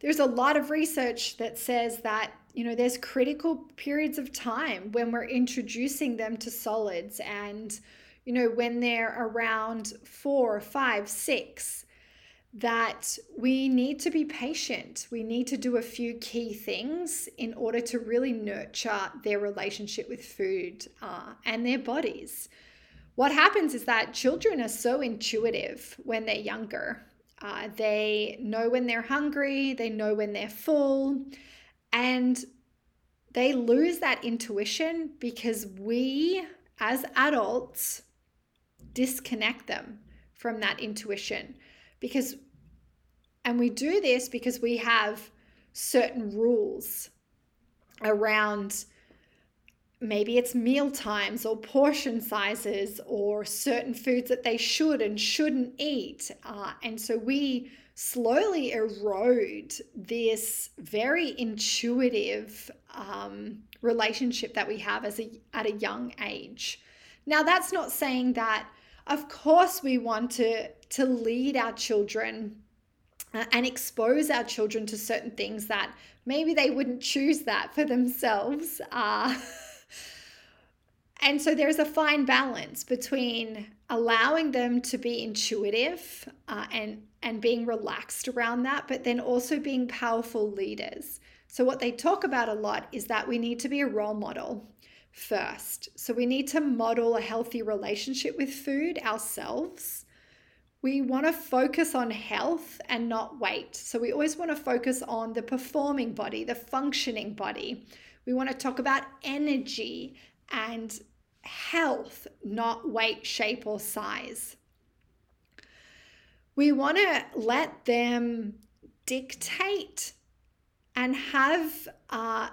there's a lot of research that says that, you know, there's critical periods of time when we're introducing them to solids and, you know, when they're around four, five, six that we need to be patient. We need to do a few key things in order to really nurture their relationship with food uh, and their bodies. What happens is that children are so intuitive when they're younger. Uh, they know when they're hungry, they know when they're full, and they lose that intuition because we, as adults, disconnect them from that intuition because and we do this because we have certain rules around maybe it's meal times or portion sizes or certain foods that they should and shouldn't eat. Uh, and so we slowly erode this very intuitive um, relationship that we have as a at a young age. Now that's not saying that of course we want to to lead our children uh, and expose our children to certain things that maybe they wouldn't choose that for themselves uh, (laughs) and so there's a fine balance between allowing them to be intuitive uh, and and being relaxed around that but then also being powerful leaders. So what they talk about a lot is that we need to be a role model first. So we need to model a healthy relationship with food ourselves. We want to focus on health and not weight. So we always want to focus on the performing body, the functioning body. We want to talk about energy and health, not weight, shape, or size. We want to let them dictate and have uh,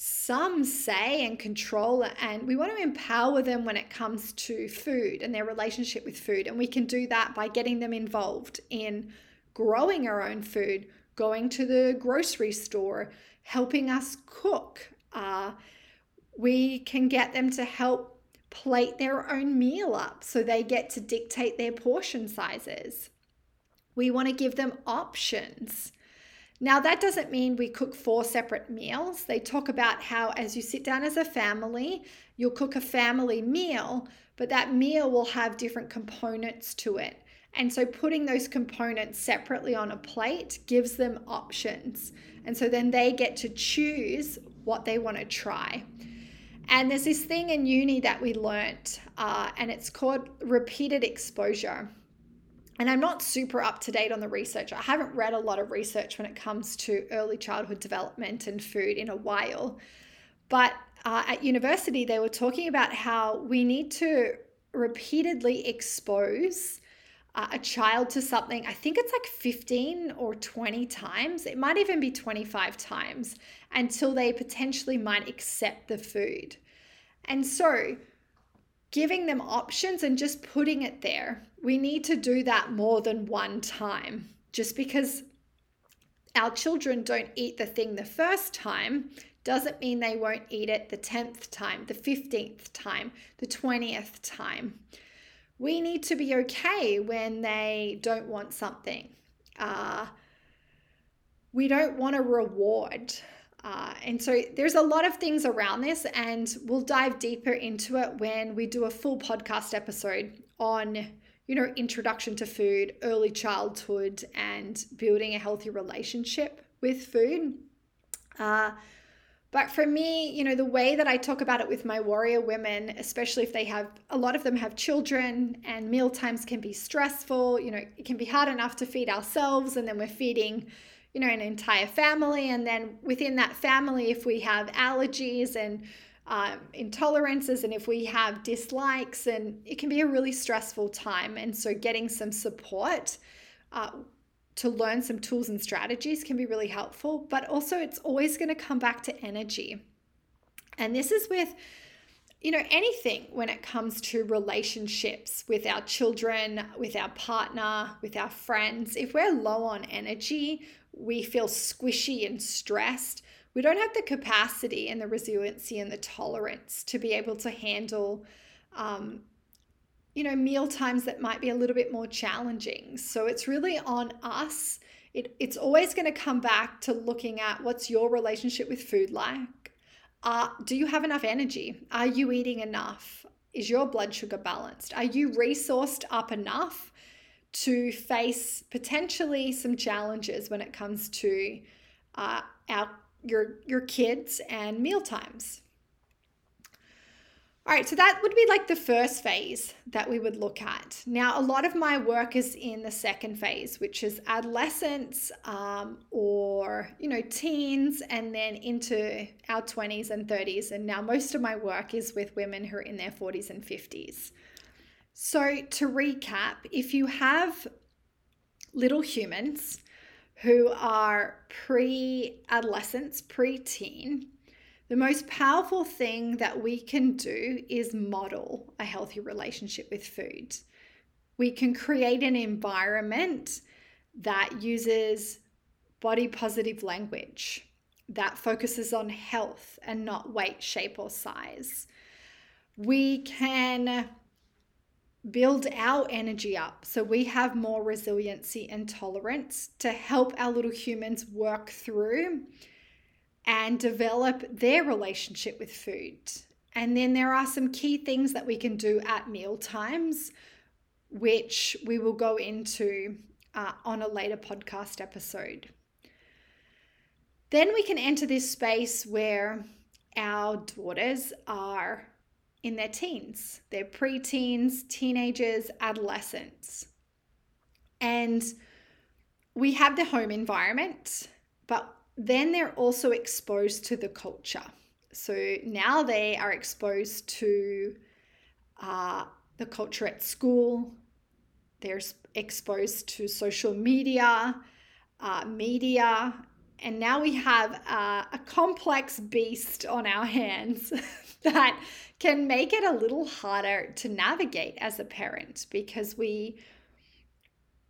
some say and control and we want to empower them when it comes to food and their relationship with food and we can do that by getting them involved in growing our own food going to the grocery store helping us cook. Uh, we can get them to help plate their own meal up so they get to dictate their portion sizes. We want to give them options now, that doesn't mean we cook four separate meals. They talk about how, as you sit down as a family, you'll cook a family meal, but that meal will have different components to it. And so, putting those components separately on a plate gives them options. And so, then they get to choose what they want to try. And there's this thing in uni that we learnt, uh, and it's called repeated exposure and I'm not super up to date on the research. I haven't read a lot of research when it comes to early childhood development and food in a while. But uh, at university, they were talking about how we need to repeatedly expose uh, a child to something. I think it's like 15 or 20 times. It might even be 25 times until they potentially might accept the food. And so, giving them options and just putting it there. We need to do that more than one time. Just because our children don't eat the thing the first time doesn't mean they won't eat it the 10th time, the 15th time, the 20th time. We need to be okay when they don't want something. Uh, we don't want a reward. Uh, and so there's a lot of things around this, and we'll dive deeper into it when we do a full podcast episode on you know introduction to food early childhood and building a healthy relationship with food uh, but for me, you know, the way that I talk about it with my warrior women, especially if they have a lot of them have children and meal times can be stressful, you know, it can be hard enough to feed ourselves and then we're feeding, you know, an entire family. And then within that family, if we have allergies and um, intolerances and if we have dislikes, and it can be a really stressful time. And so getting some support uh, to learn some tools and strategies can be really helpful, but also it's always going to come back to energy. And this is with you know anything when it comes to relationships with our children, with our partner, with our friends. If we're low on energy, we feel squishy and stressed. We don't have the capacity and the resiliency and the tolerance to be able to handle um, you know, meal times that might be a little bit more challenging. So it's really on us. It, it's always going to come back to looking at what's your relationship with food like. Uh, do you have enough energy? Are you eating enough? Is your blood sugar balanced? Are you resourced up enough to face potentially some challenges when it comes to uh, our your your kids and meal times? All right, so that would be like the first phase that we would look at. Now, a lot of my work is in the second phase, which is adolescence um, or, you know, teens, and then into our 20s and 30s. And now most of my work is with women who are in their 40s and 50s. So, to recap, if you have little humans who are pre adolescents, pre teen, the most powerful thing that we can do is model a healthy relationship with food. We can create an environment that uses body positive language, that focuses on health and not weight, shape, or size. We can build our energy up so we have more resiliency and tolerance to help our little humans work through and develop their relationship with food. And then there are some key things that we can do at meal times, which we will go into uh, on a later podcast episode. Then we can enter this space where our daughters are in their teens, they're preteens, teenagers, adolescents. And we have the home environment, but then they're also exposed to the culture. So now they are exposed to uh, the culture at school, they're exposed to social media, uh, media, and now we have uh, a complex beast on our (laughs) hands (laughs) that can make it a little harder to navigate as a parent because we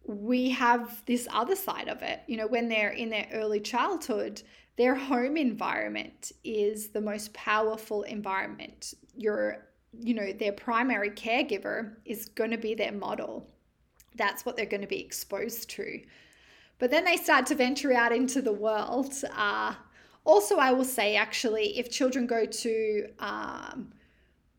we have this other side of it. You know, when they're in their early childhood, their home environment is the most powerful environment. Your, you know, their primary caregiver is going to be their model. That's what they're going to be exposed to. But then they start to venture out into the world. Uh, also, I will say, actually, if children go to um,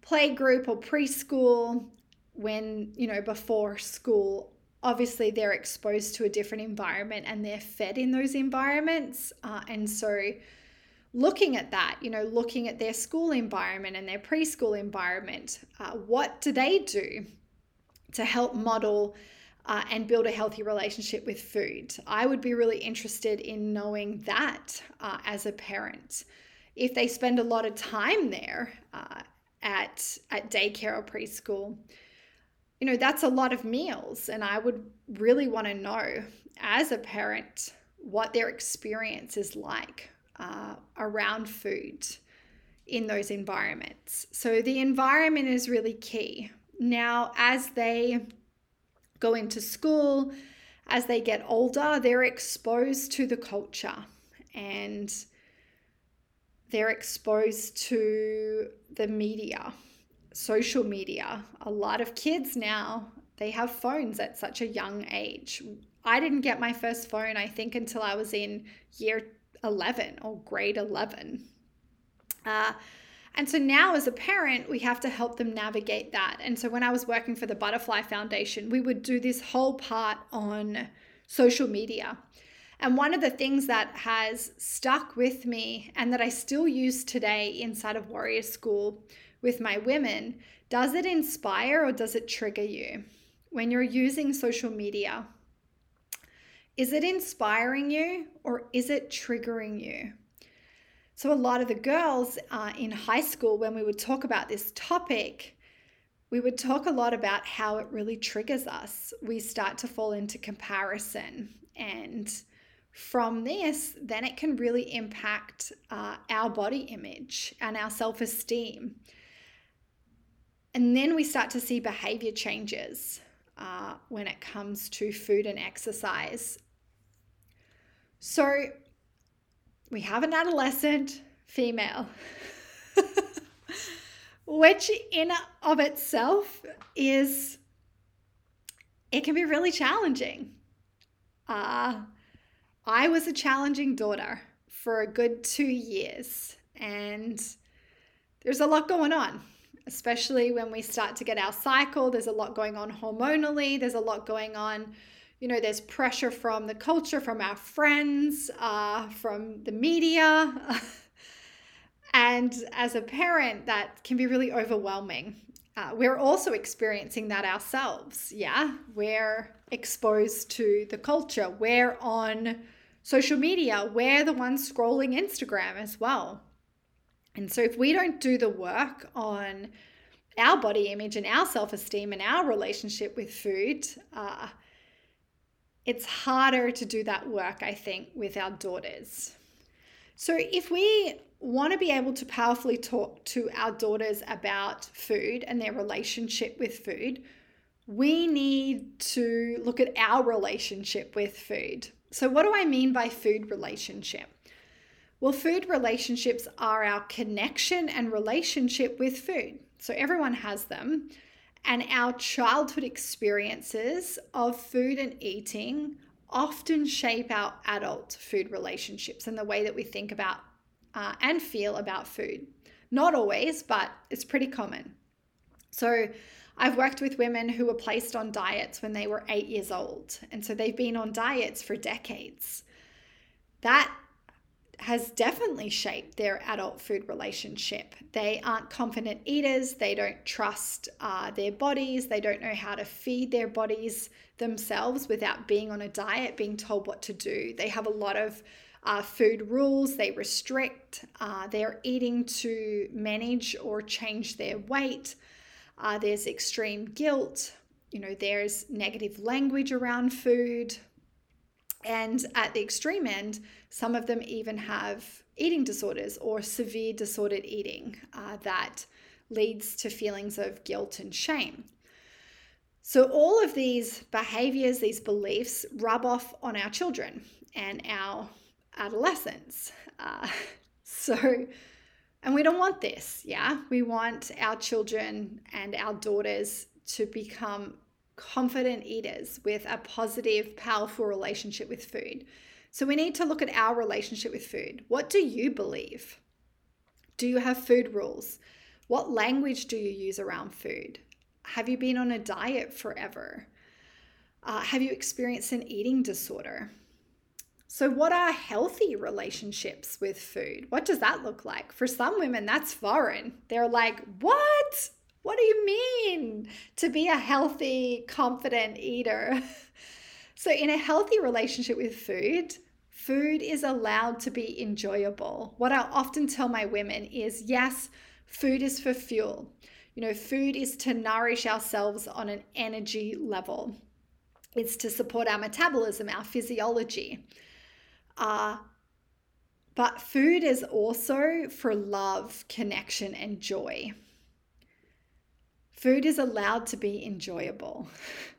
playgroup or preschool, when, you know, before school, obviously they're exposed to a different environment and they're fed in those environments. Uh, and so, looking at that, you know, looking at their school environment and their preschool environment, uh, what do they do to help model uh, and build a healthy relationship with food? I would be really interested in knowing that uh, as a parent. If they spend a lot of time there uh, at, at daycare or preschool, you know, that's a lot of meals. And I would really want to know as a parent what their experience is like uh, around food in those environments. So the environment is really key. Now, as they go into school, as they get older, they're exposed to the culture and they're exposed to the media social media. A lot of kids now, they have phones at such a young age. I didn't get my first phone, I think, until I was in year 11 or grade 11. Uh, And so now, as a parent, we have to help them navigate that. And so, when I was working for the Butterfly Foundation, we would do this whole part on social media. And one of the things that has stuck with me and that I still use today inside of Warrior School with my women does it inspire or does it trigger you? When you're using social media, is it inspiring you or is it triggering you? So, a lot of the girls uh, in high school, when we would talk about this topic, we would talk a lot about how it really triggers us. We start to fall into comparison. And from this, then it can really impact uh, our body image and our self esteem. And then we start to see behavior changes uh, when it comes to food and exercise. So we have an adolescent female, (laughs) which in of itself is it can be really challenging. Uh, I was a challenging daughter for a good two years, and there's a lot going on especially when we start to get our cycle. There's a lot going on hormonally, there's a lot going on. You know, there's pressure from the culture, from our friends, uh, from the media. (laughs) and as a parent, that can be really overwhelming. Uh, we're also experiencing that ourselves. Yeah, we're exposed to the culture. We're on social media. We're the ones scrolling Instagram as well. And so, if we don't do the work on our body image and our self esteem and our relationship with food, uh, it's harder to do that work, I think, with our daughters. So, if we want to be able to powerfully talk to our daughters about food and their relationship with food, we need to look at our relationship with food. So, what do I mean by food relationship? Well, food relationships are our connection and relationship with food. So everyone has them. And our childhood experiences of food and eating often shape our adult food relationships and the way that we think about uh, and feel about food. Not always, but it's pretty common. So, I've worked with women who were placed on diets when they were eight years old. And so they've been on diets for decades. That has definitely shaped their adult food relationship. They aren't confident eaters, they don't trust uh, their bodies, they don't know how to feed their bodies themselves without being on a diet, being told what to do. They have a lot of uh, food rules, they restrict, uh, they're eating to manage or change their weight. Uh, there's extreme guilt, you know, there's negative language around food. And at the extreme end, some of them even have eating disorders or severe disordered eating uh, that leads to feelings of guilt and shame. So, all of these behaviors, these beliefs, rub off on our children and our adolescents. Uh, (laughs) so, and we don't want this, yeah? We want our children and our daughters to become confident eaters with a positive, powerful relationship with food. So we need to look at our relationship with food. What do you believe? Do you have food rules? What language do you use around food? Have you been on a diet forever? Uh, have you experienced an eating disorder? So, what are healthy relationships with food? What does that look like? For some women, that's foreign. They're like, What? What do you mean to be a healthy, confident eater? (laughs) So, in a healthy relationship with food, food is allowed to be enjoyable. What I often tell my women is yes, food is for fuel. You know, food is to nourish ourselves on an energy level, it's to support our metabolism, our physiology. Uh, but food is also for love, connection, and joy. Food is allowed to be enjoyable. (laughs)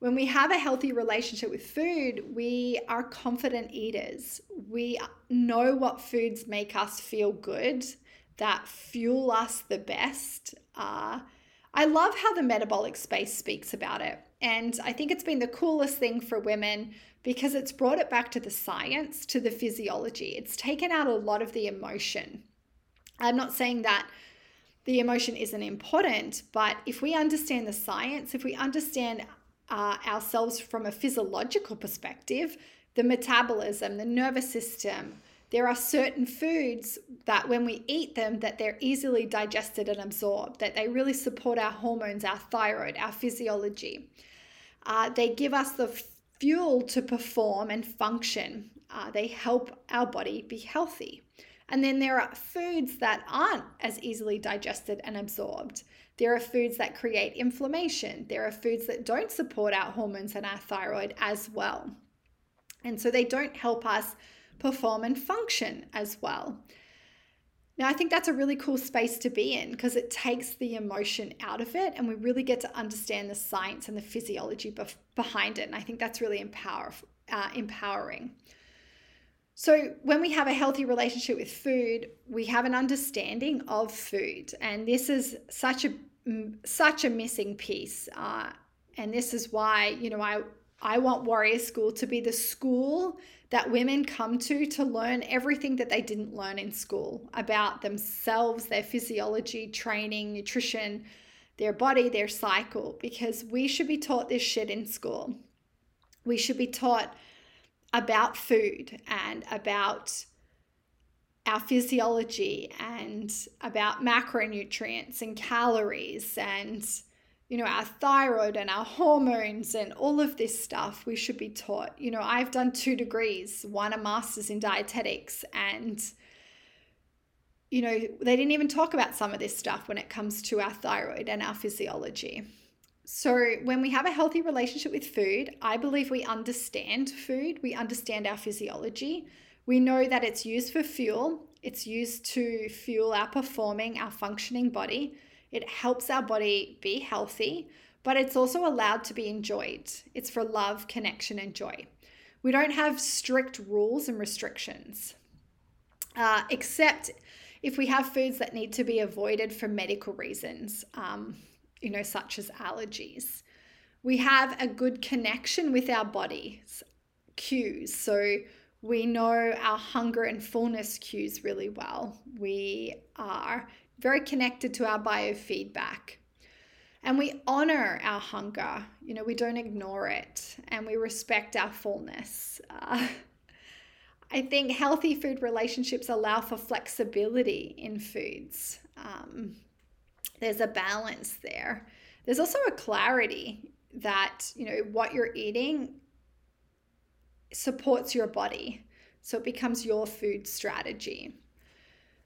When we have a healthy relationship with food, we are confident eaters. We know what foods make us feel good, that fuel us the best. Uh, I love how the metabolic space speaks about it. And I think it's been the coolest thing for women because it's brought it back to the science, to the physiology. It's taken out a lot of the emotion. I'm not saying that the emotion isn't important, but if we understand the science, if we understand uh, ourselves from a physiological perspective, the metabolism, the nervous system, there are certain foods that when we eat them that they're easily digested and absorbed that they really support our hormones our thyroid our physiology. Uh, they give us the fuel to perform and function. Uh, they help our body be healthy. And then there are foods that aren't as easily digested and absorbed there are foods that create inflammation there are foods that don't support our hormones and our thyroid as well and so they don't help us perform and function as well. Now, I think that's a really cool space to be in because it takes the emotion out of it and we really get to understand the science and the physiology bef- behind it. And I think that's really empower- uh, empowering. So, when we have a healthy relationship with food, we have an understanding of food. And this is such a such a missing piece. Uh, and this is why, you know, I, I want Warrior School to be the school that women come to to learn everything that they didn't learn in school about themselves, their physiology, training, nutrition, their body, their cycle, because we should be taught this shit in school. We should be taught about food and about our physiology and about macronutrients and calories and you know, our thyroid and our hormones and all of this stuff we should be taught. You know, I've done two degrees, one a master's in dietetics, and, you know, they didn't even talk about some of this stuff when it comes to our thyroid and our physiology. So, when we have a healthy relationship with food, I believe we understand food, we understand our physiology. We know that it's used for fuel, it's used to fuel our performing, our functioning body it helps our body be healthy, but it's also allowed to be enjoyed. It's for love, connection, and joy. We don't have strict rules and restrictions, uh, except if we have foods that need to be avoided for medical reasons, um, you know, such as allergies. We have a good connection with our body's cues. So we know our hunger and fullness cues really well. We are very connected to our biofeedback. And we honor our hunger, you know, we don't ignore it, and we respect our fullness. Uh, (laughs) I think healthy food relationships allow for flexibility in foods. Um, there's a balance there. There's also a clarity that, you know, what you're eating supports your body. So it becomes your food strategy.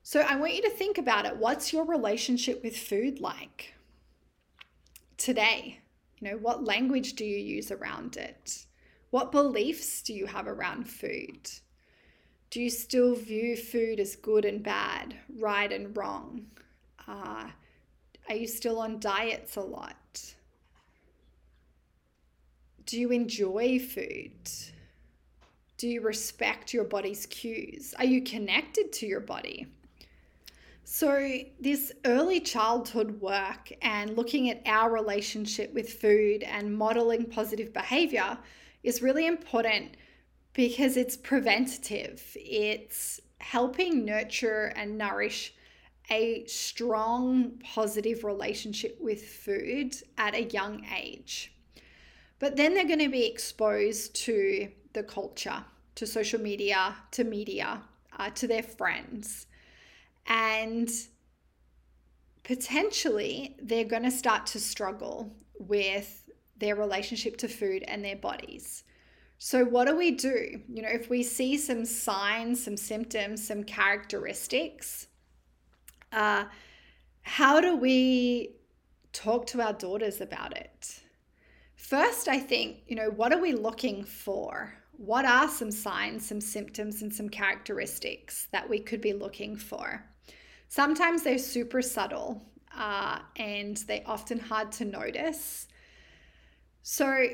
So I want you to think about it. What's your relationship with food like today? You know, what language do you use around it? What beliefs do you have around food? Do you still view food as good and bad, right and wrong? Uh, are you still on diets a lot? Do you enjoy food? Do you respect your body's cues? Are you connected to your body? So, this early childhood work and looking at our relationship with food and modeling positive behavior is really important because it's preventative. It's helping nurture and nourish a strong positive relationship with food at a young age. But then they're going to be exposed to the culture, to social media, to media, uh, to their friends and potentially they're going to start to struggle with their relationship to food and their bodies. So, what do we do? You know, if we see some signs, some symptoms, some characteristics, uh, how do we talk to our daughters about it? First, I think, you know, what are we looking for? What are some signs, some symptoms, and some characteristics that we could be looking for? Sometimes they're super subtle uh, and they're often hard to notice. So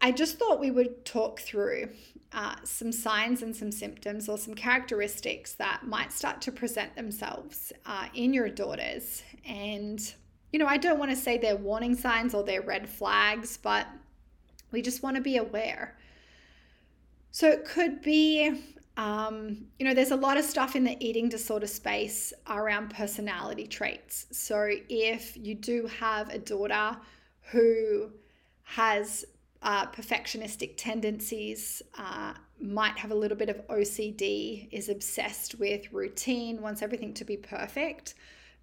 I just thought we would talk through uh, some signs and some symptoms or some characteristics that might start to present themselves uh, in your daughters. And, you know, I don't want to say they're warning signs or they're red flags, but we just want to be aware. So it could be um, you know, there's a lot of stuff in the eating disorder space around personality traits. So if you do have a daughter who has uh, perfectionistic tendencies, uh, might have a little bit of OCD, is obsessed with routine, wants everything to be perfect,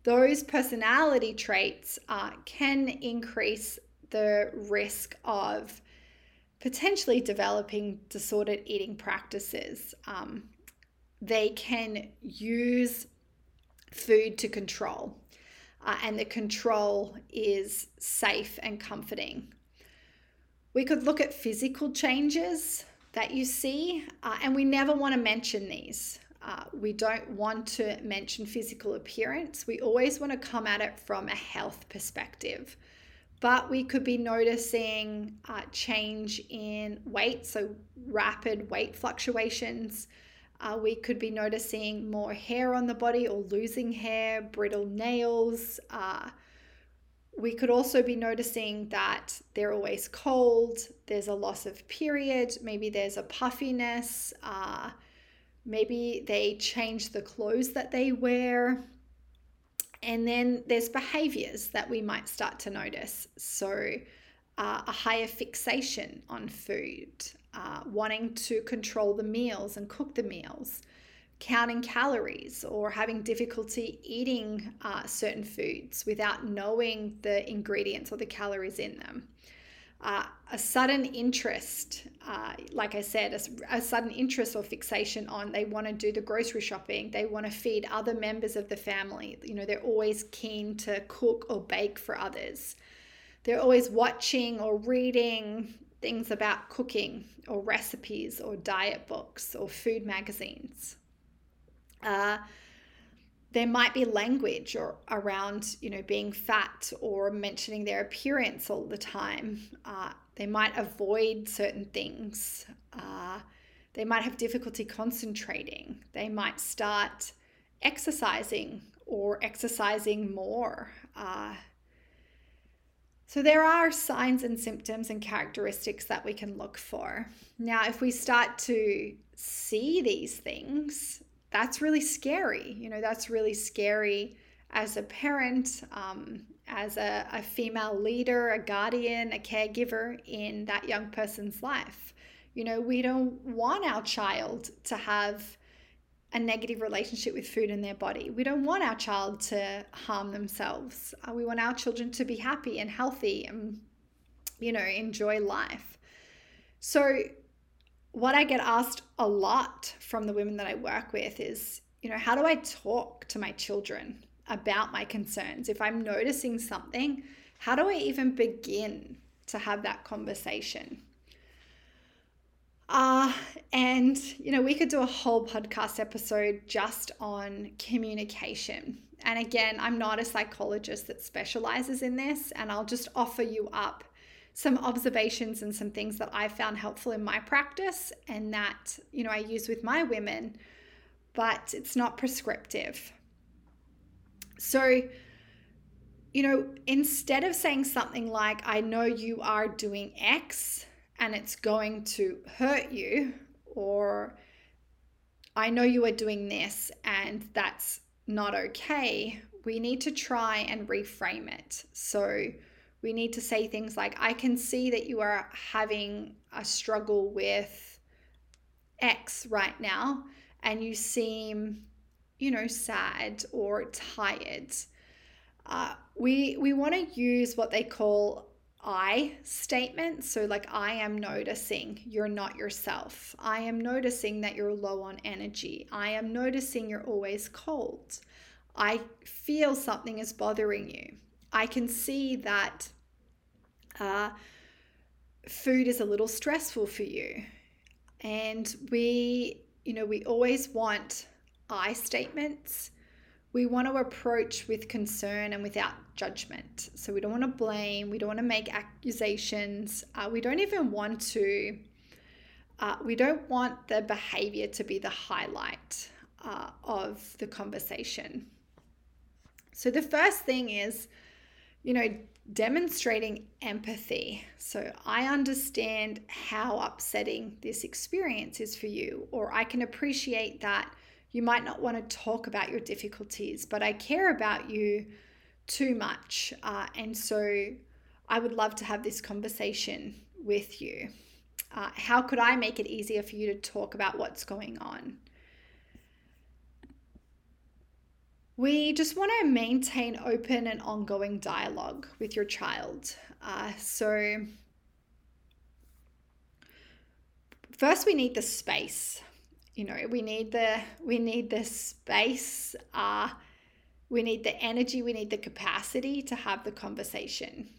those personality traits uh, can increase the risk of potentially developing disordered eating practices. Um, they can use food to control, uh, and the control is safe and comforting. We could look at physical changes that you see, uh, and we never want to mention these. Uh, we don't want to mention physical appearance. We always want to come at it from a health perspective but we could be noticing uh, change in weight, so rapid weight fluctuations. Uh, we could be noticing more hair on the body or losing hair, brittle nails. Uh, we could also be noticing that they're always cold, there's a loss of period, maybe there's a puffiness, uh, maybe they change the clothes that they wear. And then there's behaviors that we might start to notice. So, uh, a higher fixation on food, uh, wanting to control the meals and cook the meals, counting calories, or having difficulty eating uh, certain foods without knowing the ingredients or the calories in them uh, a sudden interest, uh, like I said, a, a, sudden interest or fixation on they want to do the grocery shopping, they want to feed other members of the family. You know, they're always keen to cook or bake for others. They're always watching or reading things about cooking or recipes or diet books or food magazines. Uh, there might be language or around you know being fat or mentioning their appearance all the time. Uh, they might avoid certain things. Uh, they might have difficulty concentrating. They might start exercising or exercising more. Uh, so there are signs and symptoms and characteristics that we can look for. Now if we start to see these things that's really scary. You know, that's really scary as a parent, um, as a, a female leader, a guardian, a caregiver in that young person's life. You know, we don't want our child to have a negative relationship with food in their body. We don't want our child to harm themselves. Uh, we want our children to be happy and healthy and, you know, enjoy life. So, what I get asked a lot from the women that I work with is, you know, how do I talk to my children about my concerns? If I'm noticing something, how do I even begin to have that conversation? Uh, and, you know, we could do a whole podcast episode just on communication. And again, I'm not a psychologist that specializes in this, and I'll just offer you up some observations and some things that I found helpful in my practice and that, you know, I use with my women, but it's not prescriptive. So, you know, instead of saying something like, I know you are doing X and it's going to hurt you, or I know you are doing this and that's not okay, we need to try and reframe it. So, we need to say things like, I can see that you are having a struggle with X right now, and you seem, you know, sad or tired. Uh, we we want to use what they call I statements. So, like, I am noticing you're not yourself. I am noticing that you're low on energy. I am noticing you're always cold. I feel something is bothering you. I can see that uh, food is a little stressful for you. And we, you know, we always want I statements. We want to approach with concern and without judgment. So we don't want to blame, we don't want to make accusations, uh, we don't even want to. Uh, we don't want the behavior to be the highlight uh, of the conversation. So, the first thing is you know, demonstrating empathy. So I understand how upsetting this experience is for you, or I can appreciate that you might not want to talk about your difficulties, but I care about you too much. Uh, and so I would love to have this conversation with you. Uh, how could I make it easier for you to talk about what's going on? We just want to maintain open and ongoing dialogue with your child. Uh, so, first, we need the space. You know, we need the we need the space. Uh, we need the energy. We need the capacity to have the conversation.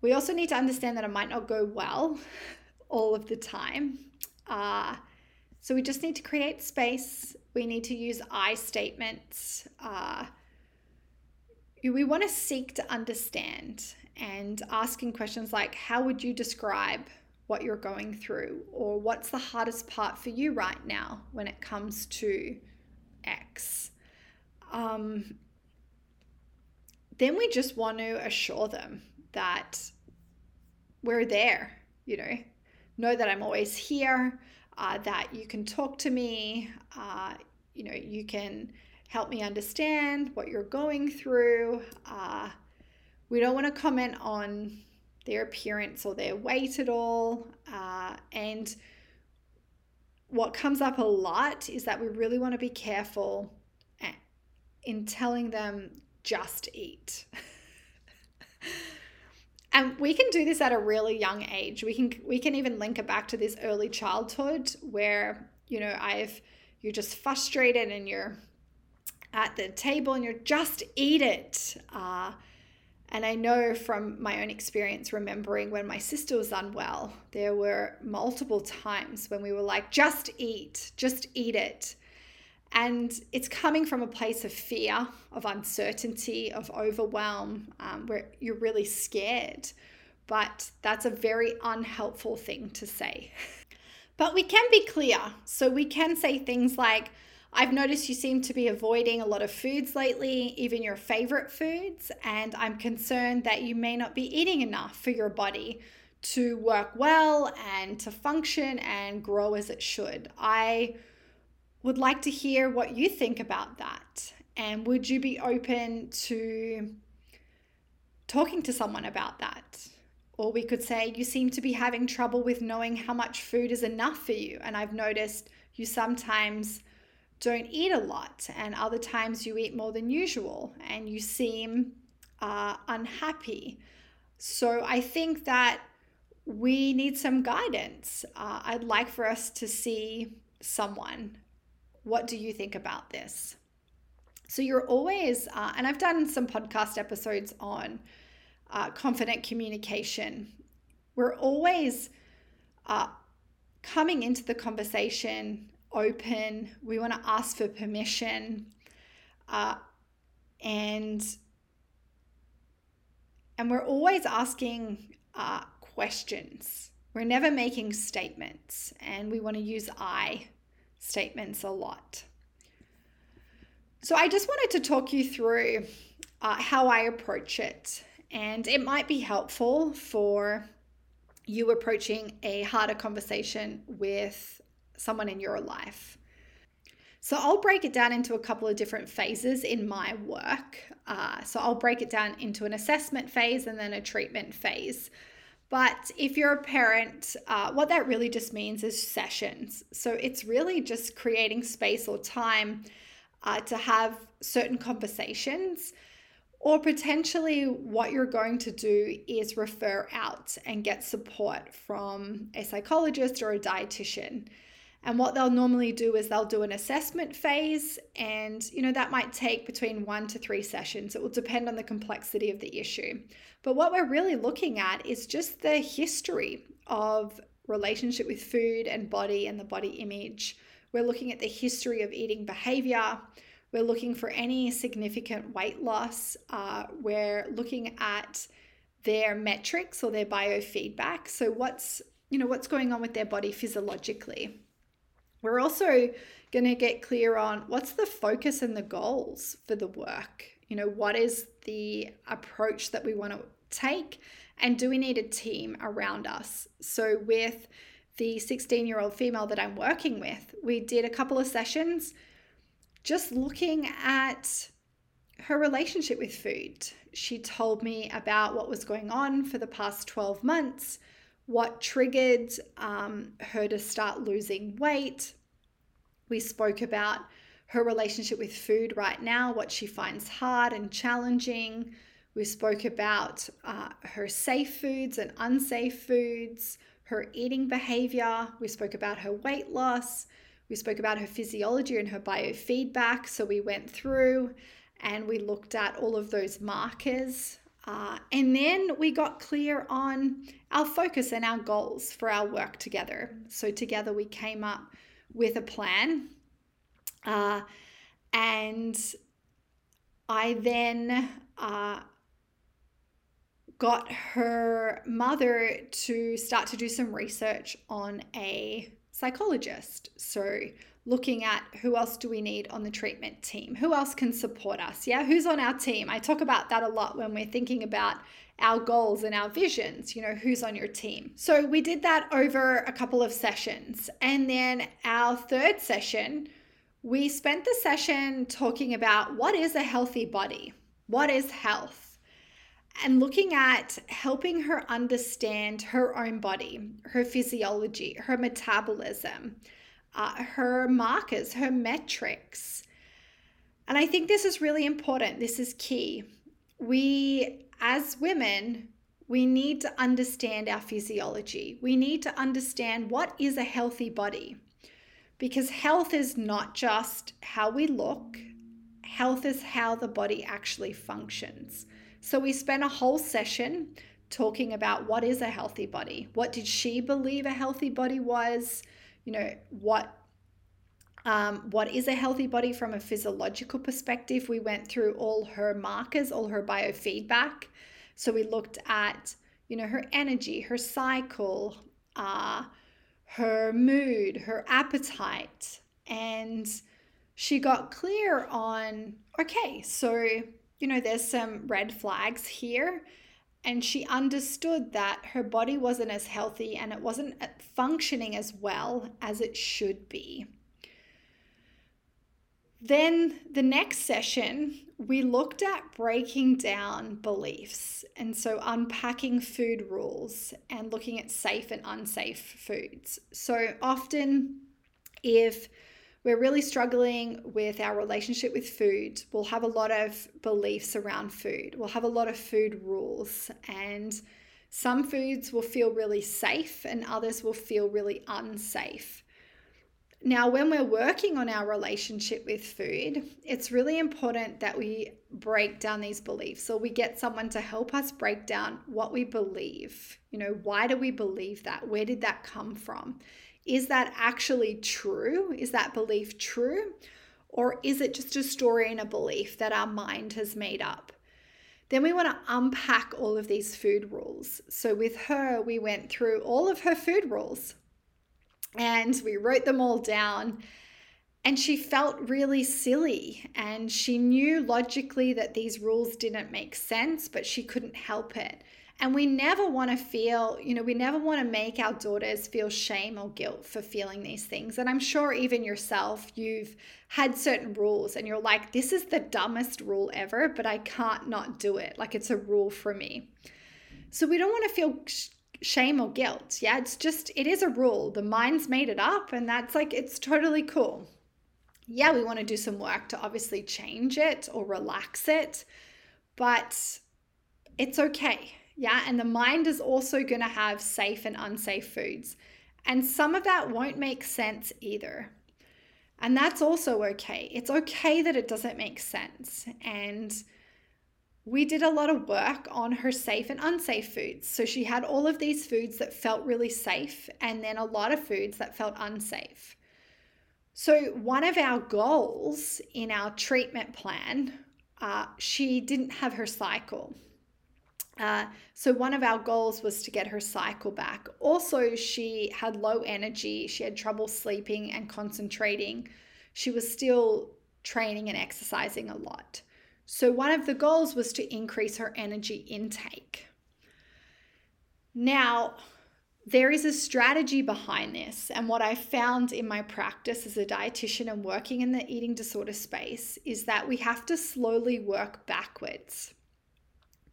We also need to understand that it might not go well (laughs) all of the time. Uh, so we just need to create space. We need to use I statements. Uh, we want to seek to understand and asking questions like, How would you describe what you're going through? Or what's the hardest part for you right now when it comes to X? Um, then we just want to assure them that we're there, you know, know that I'm always here uh, that you can talk to me, uh, you know, you can help me understand what you're going through. Uh, we don't want to comment on their appearance or their weight at all. Uh, and what comes up a lot is that we really want to be careful in telling them just eat. (laughs) and we can do this at a really young age we can we can even link it back to this early childhood where you know i've you're just frustrated and you're at the table and you're just eat it uh, and I know from my own experience, remembering when my sister was unwell, there were multiple times when we were like, just eat, just eat it. And it's coming from a place of fear, of uncertainty, of overwhelm, um, where you're really scared. But that's a very unhelpful thing to say. (laughs) but we can be clear. So we can say things like, I've noticed you seem to be avoiding a lot of foods lately, even your favorite foods, and I'm concerned that you may not be eating enough for your body to work well and to function and grow as it should. I would like to hear what you think about that. And would you be open to talking to someone about that? Or we could say, You seem to be having trouble with knowing how much food is enough for you. And I've noticed you sometimes don't eat a lot, and other times you eat more than usual, and you seem uh, unhappy. So I think that we need some guidance. Uh, I'd like for us to see someone what do you think about this? So you're always, uh, and I've done some podcast episodes on uh, confident communication. We're always uh, coming into the conversation open. We want to ask for permission, uh, and and we're always asking uh, questions. We're never making statements, and we want to use I statements a lot. So I just wanted to talk you through uh, how I approach it, and it might be helpful for you approaching a harder conversation with someone in your life. So I'll break it down into a couple of different phases in my work. Uh, so I'll break it down into an assessment phase and then a treatment phase. But if you're a parent, uh, what that really just means is sessions. So it's really just creating space or time uh, to have certain conversations. Or potentially, what you're going to do is refer out and get support from a psychologist or a dietitian. And what they'll normally do is they'll do an assessment phase, and you know that might take between one to three sessions. It will depend on the complexity of the issue. But what we're really looking at is just the history of relationship with food and body and the body image. We're looking at the history of eating behavior. We're looking for any significant weight loss. Uh, we're looking at their metrics or their biofeedback. So what's you know what's going on with their body physiologically. We're also going to get clear on what's the focus and the goals for the work. You know, what is the approach that we want to take? And do we need a team around us? So, with the 16 year old female that I'm working with, we did a couple of sessions just looking at her relationship with food. She told me about what was going on for the past 12 months, what triggered um, her to start losing weight. We spoke about her relationship with food right now, what she finds hard and challenging. We spoke about uh, her safe foods and unsafe foods, her eating behavior. We spoke about her weight loss. We spoke about her physiology and her biofeedback. So we went through and we looked at all of those markers. Uh, and then we got clear on our focus and our goals for our work together. So together we came up with a plan. Uh, and I then uh, got her mother to start to do some research on a psychologist. So, looking at who else do we need on the treatment team? Who else can support us? Yeah, who's on our team? I talk about that a lot when we're thinking about our goals and our visions, you know, who's on your team. So, we did that over a couple of sessions. And then our third session, we spent the session talking about what is a healthy body? What is health? and looking at helping her understand her own body, her physiology, her metabolism, uh, her markers, her metrics. And I think this is really important. This is key. We, as women, we need to understand our physiology. We need to understand what is a healthy body. Because health is not just how we look, health is how the body actually functions. So we spent a whole session talking about what is a healthy body. What did she believe a healthy body was? You know, what um, what is a healthy body from a physiological perspective? We went through all her markers, all her biofeedback. So we looked at, you know, her energy, her cycle, uh, her mood, her appetite, and she got clear on okay, so you know, there's some red flags here. And she understood that her body wasn't as healthy and it wasn't uh, functioning as well as it should be. Then the next session, we looked at breaking down beliefs. And so unpacking food rules and looking at safe and unsafe foods. So often, if we're really struggling with our relationship with food. We'll have a lot of beliefs around food. We'll have a lot of food rules. And some foods will feel really safe and others will feel really unsafe. Now, when we're working on our relationship with food, it's really important that we break down these beliefs or we get someone to help us break down what we believe. You know, why do we believe that? Where did that come from? Is that actually true? Is that belief true? Or is it just a story and a belief that our mind has made up? Then we want to unpack all of these food rules. So with her, we went through all of her food rules and we wrote them all down. And she felt really silly and she knew logically that these rules didn't make sense, but she couldn't help it. And we never want to feel, you know, we never want to make our daughters feel shame or guilt for feeling these things. And I'm sure even yourself, you've had certain rules and you're like, this is the dumbest rule ever, but I can't not do it. Like it's a rule for me. So we don't want to feel sh- shame or guilt. Yeah, it's just, it is a rule. The mind's made it up, and that's like, it's totally cool. Yeah, we want to do some work to obviously change it or relax it, but it's okay yeah, and the mind is also going to have safe and unsafe foods. And some of that won't make sense either. And that's also okay. It's okay that it doesn't make sense. And we did a lot of work on her safe and unsafe foods. So she had all of these foods that felt really safe, and then a lot of foods that felt unsafe. So, one of our goals in our treatment plan, uh, she didn't have her cycle. Uh, so, one of our goals was to get her cycle back. Also, she had low energy, she had trouble sleeping and concentrating. She was still training and exercising a lot. So, one of the goals was to increase her energy intake. Now, there is a strategy behind this. And what I found in my practice as a dietitian and working in the eating disorder space is that we have to slowly work backwards.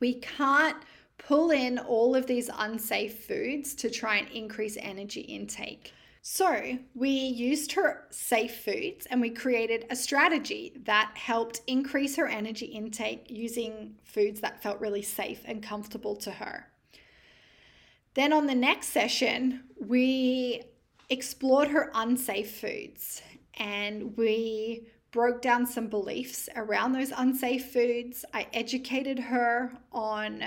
We can't pull in all of these unsafe foods to try and increase energy intake. So, we used her safe foods and we created a strategy that helped increase her energy intake using foods that felt really safe and comfortable to her. Then on the next session, we explored her unsafe foods and we broke down some beliefs around those unsafe foods. I educated her on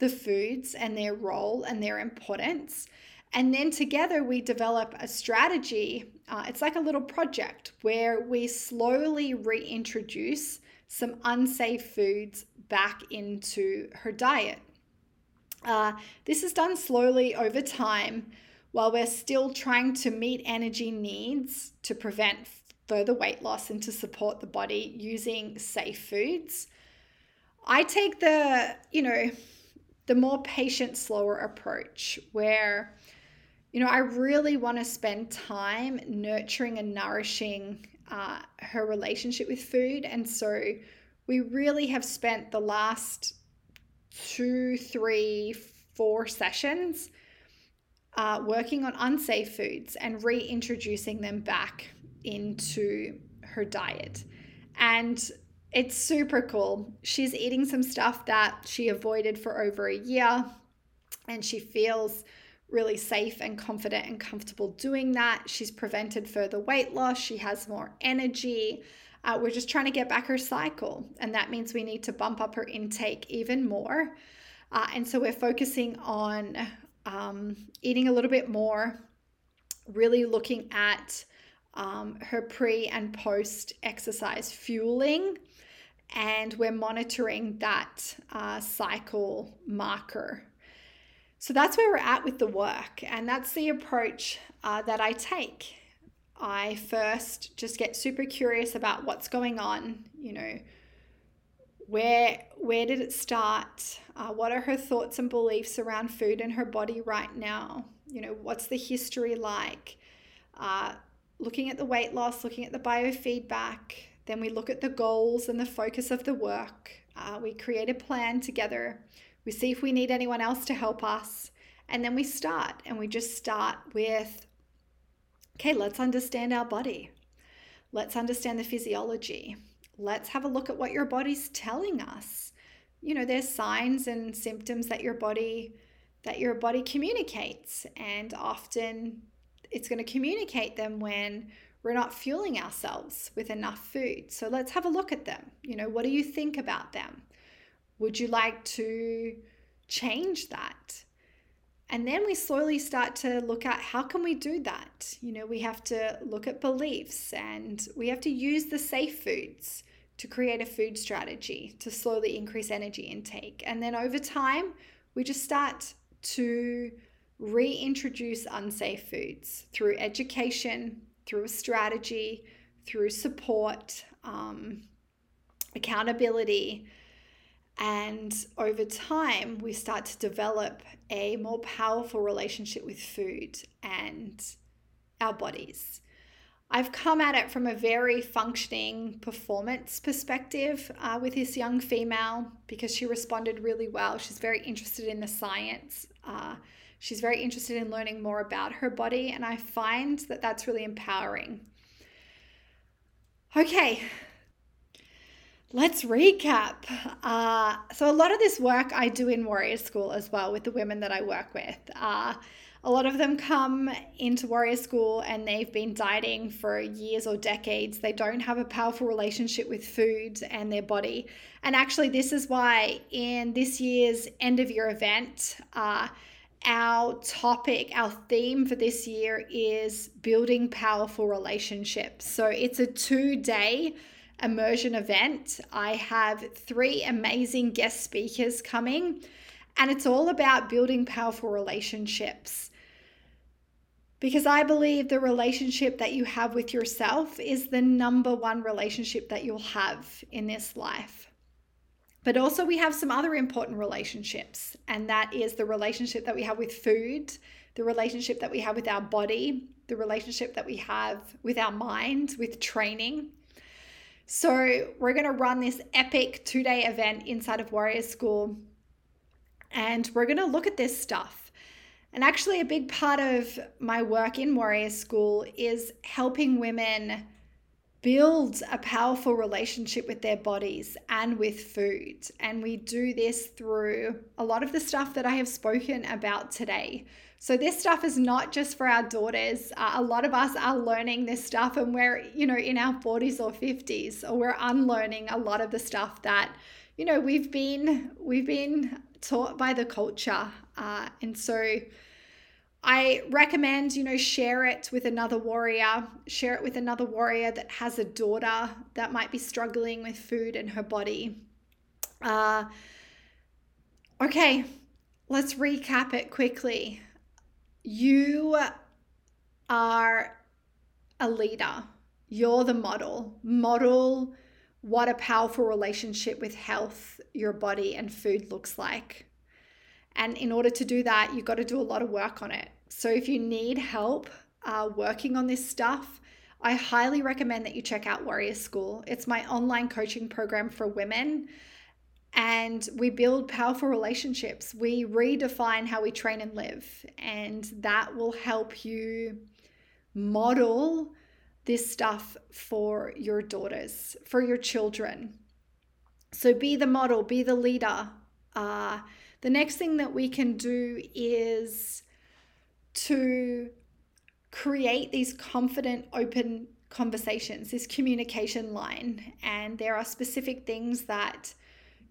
the foods and their role and their importance. And then together we develop a strategy. Uh, it's like a little project where we slowly reintroduce some unsafe foods back into her diet. Uh, this is done slowly over time while we're still trying to meet energy needs to prevent further weight loss and to support the body using safe foods. I take the, you know, the more patient, slower approach where, you know, I really want to spend time nurturing and nourishing uh, her relationship with food. And so we really have spent the last two, three, four sessions uh, working on unsafe foods and reintroducing them back into her diet. And it's super cool. She's eating some stuff that she avoided for over a year, and she feels really safe and confident and comfortable doing that. She's prevented further weight loss, she has more energy. Uh, we're just trying to get back her cycle, and that means we need to bump up her intake even more. Uh, and so we're focusing on um, eating a little bit more, really looking at um, her pre and post exercise fueling, and we're monitoring that uh, cycle marker. So that's where we're at with the work, and that's the approach uh, that I take. I first just get super curious about what's going on, you know, where where did it start? Uh, what are her thoughts and beliefs around food in her body right now? You know, what's the history like? Uh, looking at the weight loss, looking at the biofeedback. Then we look at the goals and the focus of the work. Uh, we create a plan together. We see if we need anyone else to help us. And then we start, and we just start with okay, let's understand our body. Let's understand the physiology. Let's have a look at what your body's telling us. You know, there's signs and symptoms that your body that your body communicates and often it's going to communicate them when we're not fueling ourselves with enough food. So let's have a look at them. You know, what do you think about them? Would you like to change that? And then we slowly start to look at how can we do that? You know, we have to look at beliefs and we have to use the safe foods to create a food strategy to slowly increase energy intake. And then over time, we just start to reintroduce unsafe foods through education, through a strategy, through support, um, accountability, and over time, we start to develop a more powerful relationship with food and our bodies. I've come at it from a very functioning performance perspective uh, with this young female because she responded really well. She's very interested in the science. Uh, she's very interested in learning more about her body, and I find that that's really empowering. Okay, Let's recap. Uh, so, a lot of this work I do in Warrior School as well with the women that I work with. Uh, a lot of them come into Warrior School and they've been dieting for years or decades. They don't have a powerful relationship with food and their body. And actually, this is why in this year's end of year event, uh, our topic, our theme for this year is building powerful relationships. So, it's a two day immersion event. I have three amazing guest speakers coming, and it's all about building powerful relationships. Because I believe the relationship that you have with yourself is the number one relationship that you'll have in this life. But also, we have some other important relationships, and that is the relationship that we have with food, the relationship that we have with our body, the relationship that we have with our mind, with training. So, we're going to run this epic two day event inside of Warrior School, and we're going to look at this stuff. And actually, a big part of my work in Warrior School is helping women build a powerful relationship with their bodies and with food. And we do this through a lot of the stuff that I have spoken about today. So, this stuff is not just for our daughters. Uh, a lot of us are learning this stuff and we're, you know, in our 40s or 50s, or we're unlearning a lot of the stuff that, you know, we've been, we've been taught by the culture. Uh, and so, I recommend, you know, share it with another warrior, share it with another warrior that has a daughter that might be struggling with food in her body. Uh, okay, let's recap it quickly. You are a leader, you're the model. Model what a powerful relationship with health, your body, and food looks like. And in order to do that, you've got to do a lot of work on it. So if you need help uh, working on this stuff, I highly recommend that you check out Warrior School. It's my online coaching program for women. And we build powerful relationships. We redefine how we train and live. And that will help you model this stuff for your daughters, for your children. So be the model, be the leader. Uh, the next thing that we can do is to create these confident, open conversations, this communication line. And there are specific things that,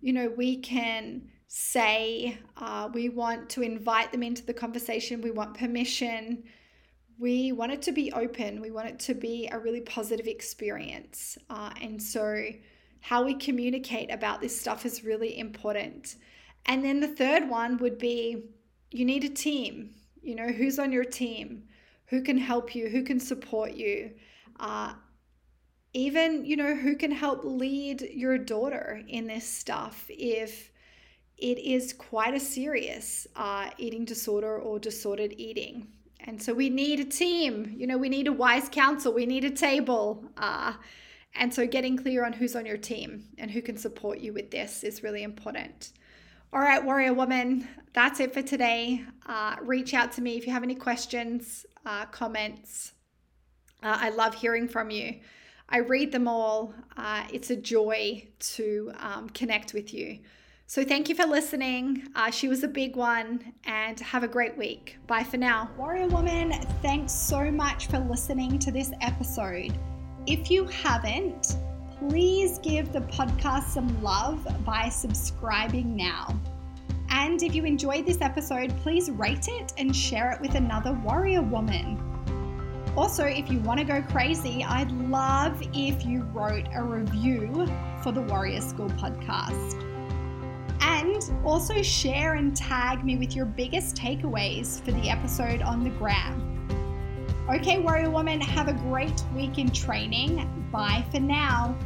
you know, we can say. Uh, we want to invite them into the conversation, we want permission. We want it to be open. We want it to be a really positive experience. Uh, and so, how we communicate about this stuff is really important. And then the third one would be you need a team. You know, who's on your team? Who can help you? Who can support you? Uh, even, you know, who can help lead your daughter in this stuff if it is quite a serious uh, eating disorder or disordered eating. And so we need a team, you know, we need a wise counsel, we need a table. Uh, and so getting clear on who's on your team and who can support you with this is really important. All right, Warrior Woman, that's it for today. Uh, reach out to me if you have any questions, uh, comments. Uh, I love hearing from you. I read them all. Uh, it's a joy to um, connect with you. So, thank you for listening. Uh, she was a big one, and have a great week. Bye for now. Warrior Woman, thanks so much for listening to this episode. If you haven't, please give the podcast some love by subscribing now. And if you enjoyed this episode, please rate it and share it with another warrior woman. Also, if you want to go crazy, I'd love if you wrote a review for the Warrior School podcast. And also share and tag me with your biggest takeaways for the episode on the gram. Okay, Warrior Woman, have a great week in training. Bye for now.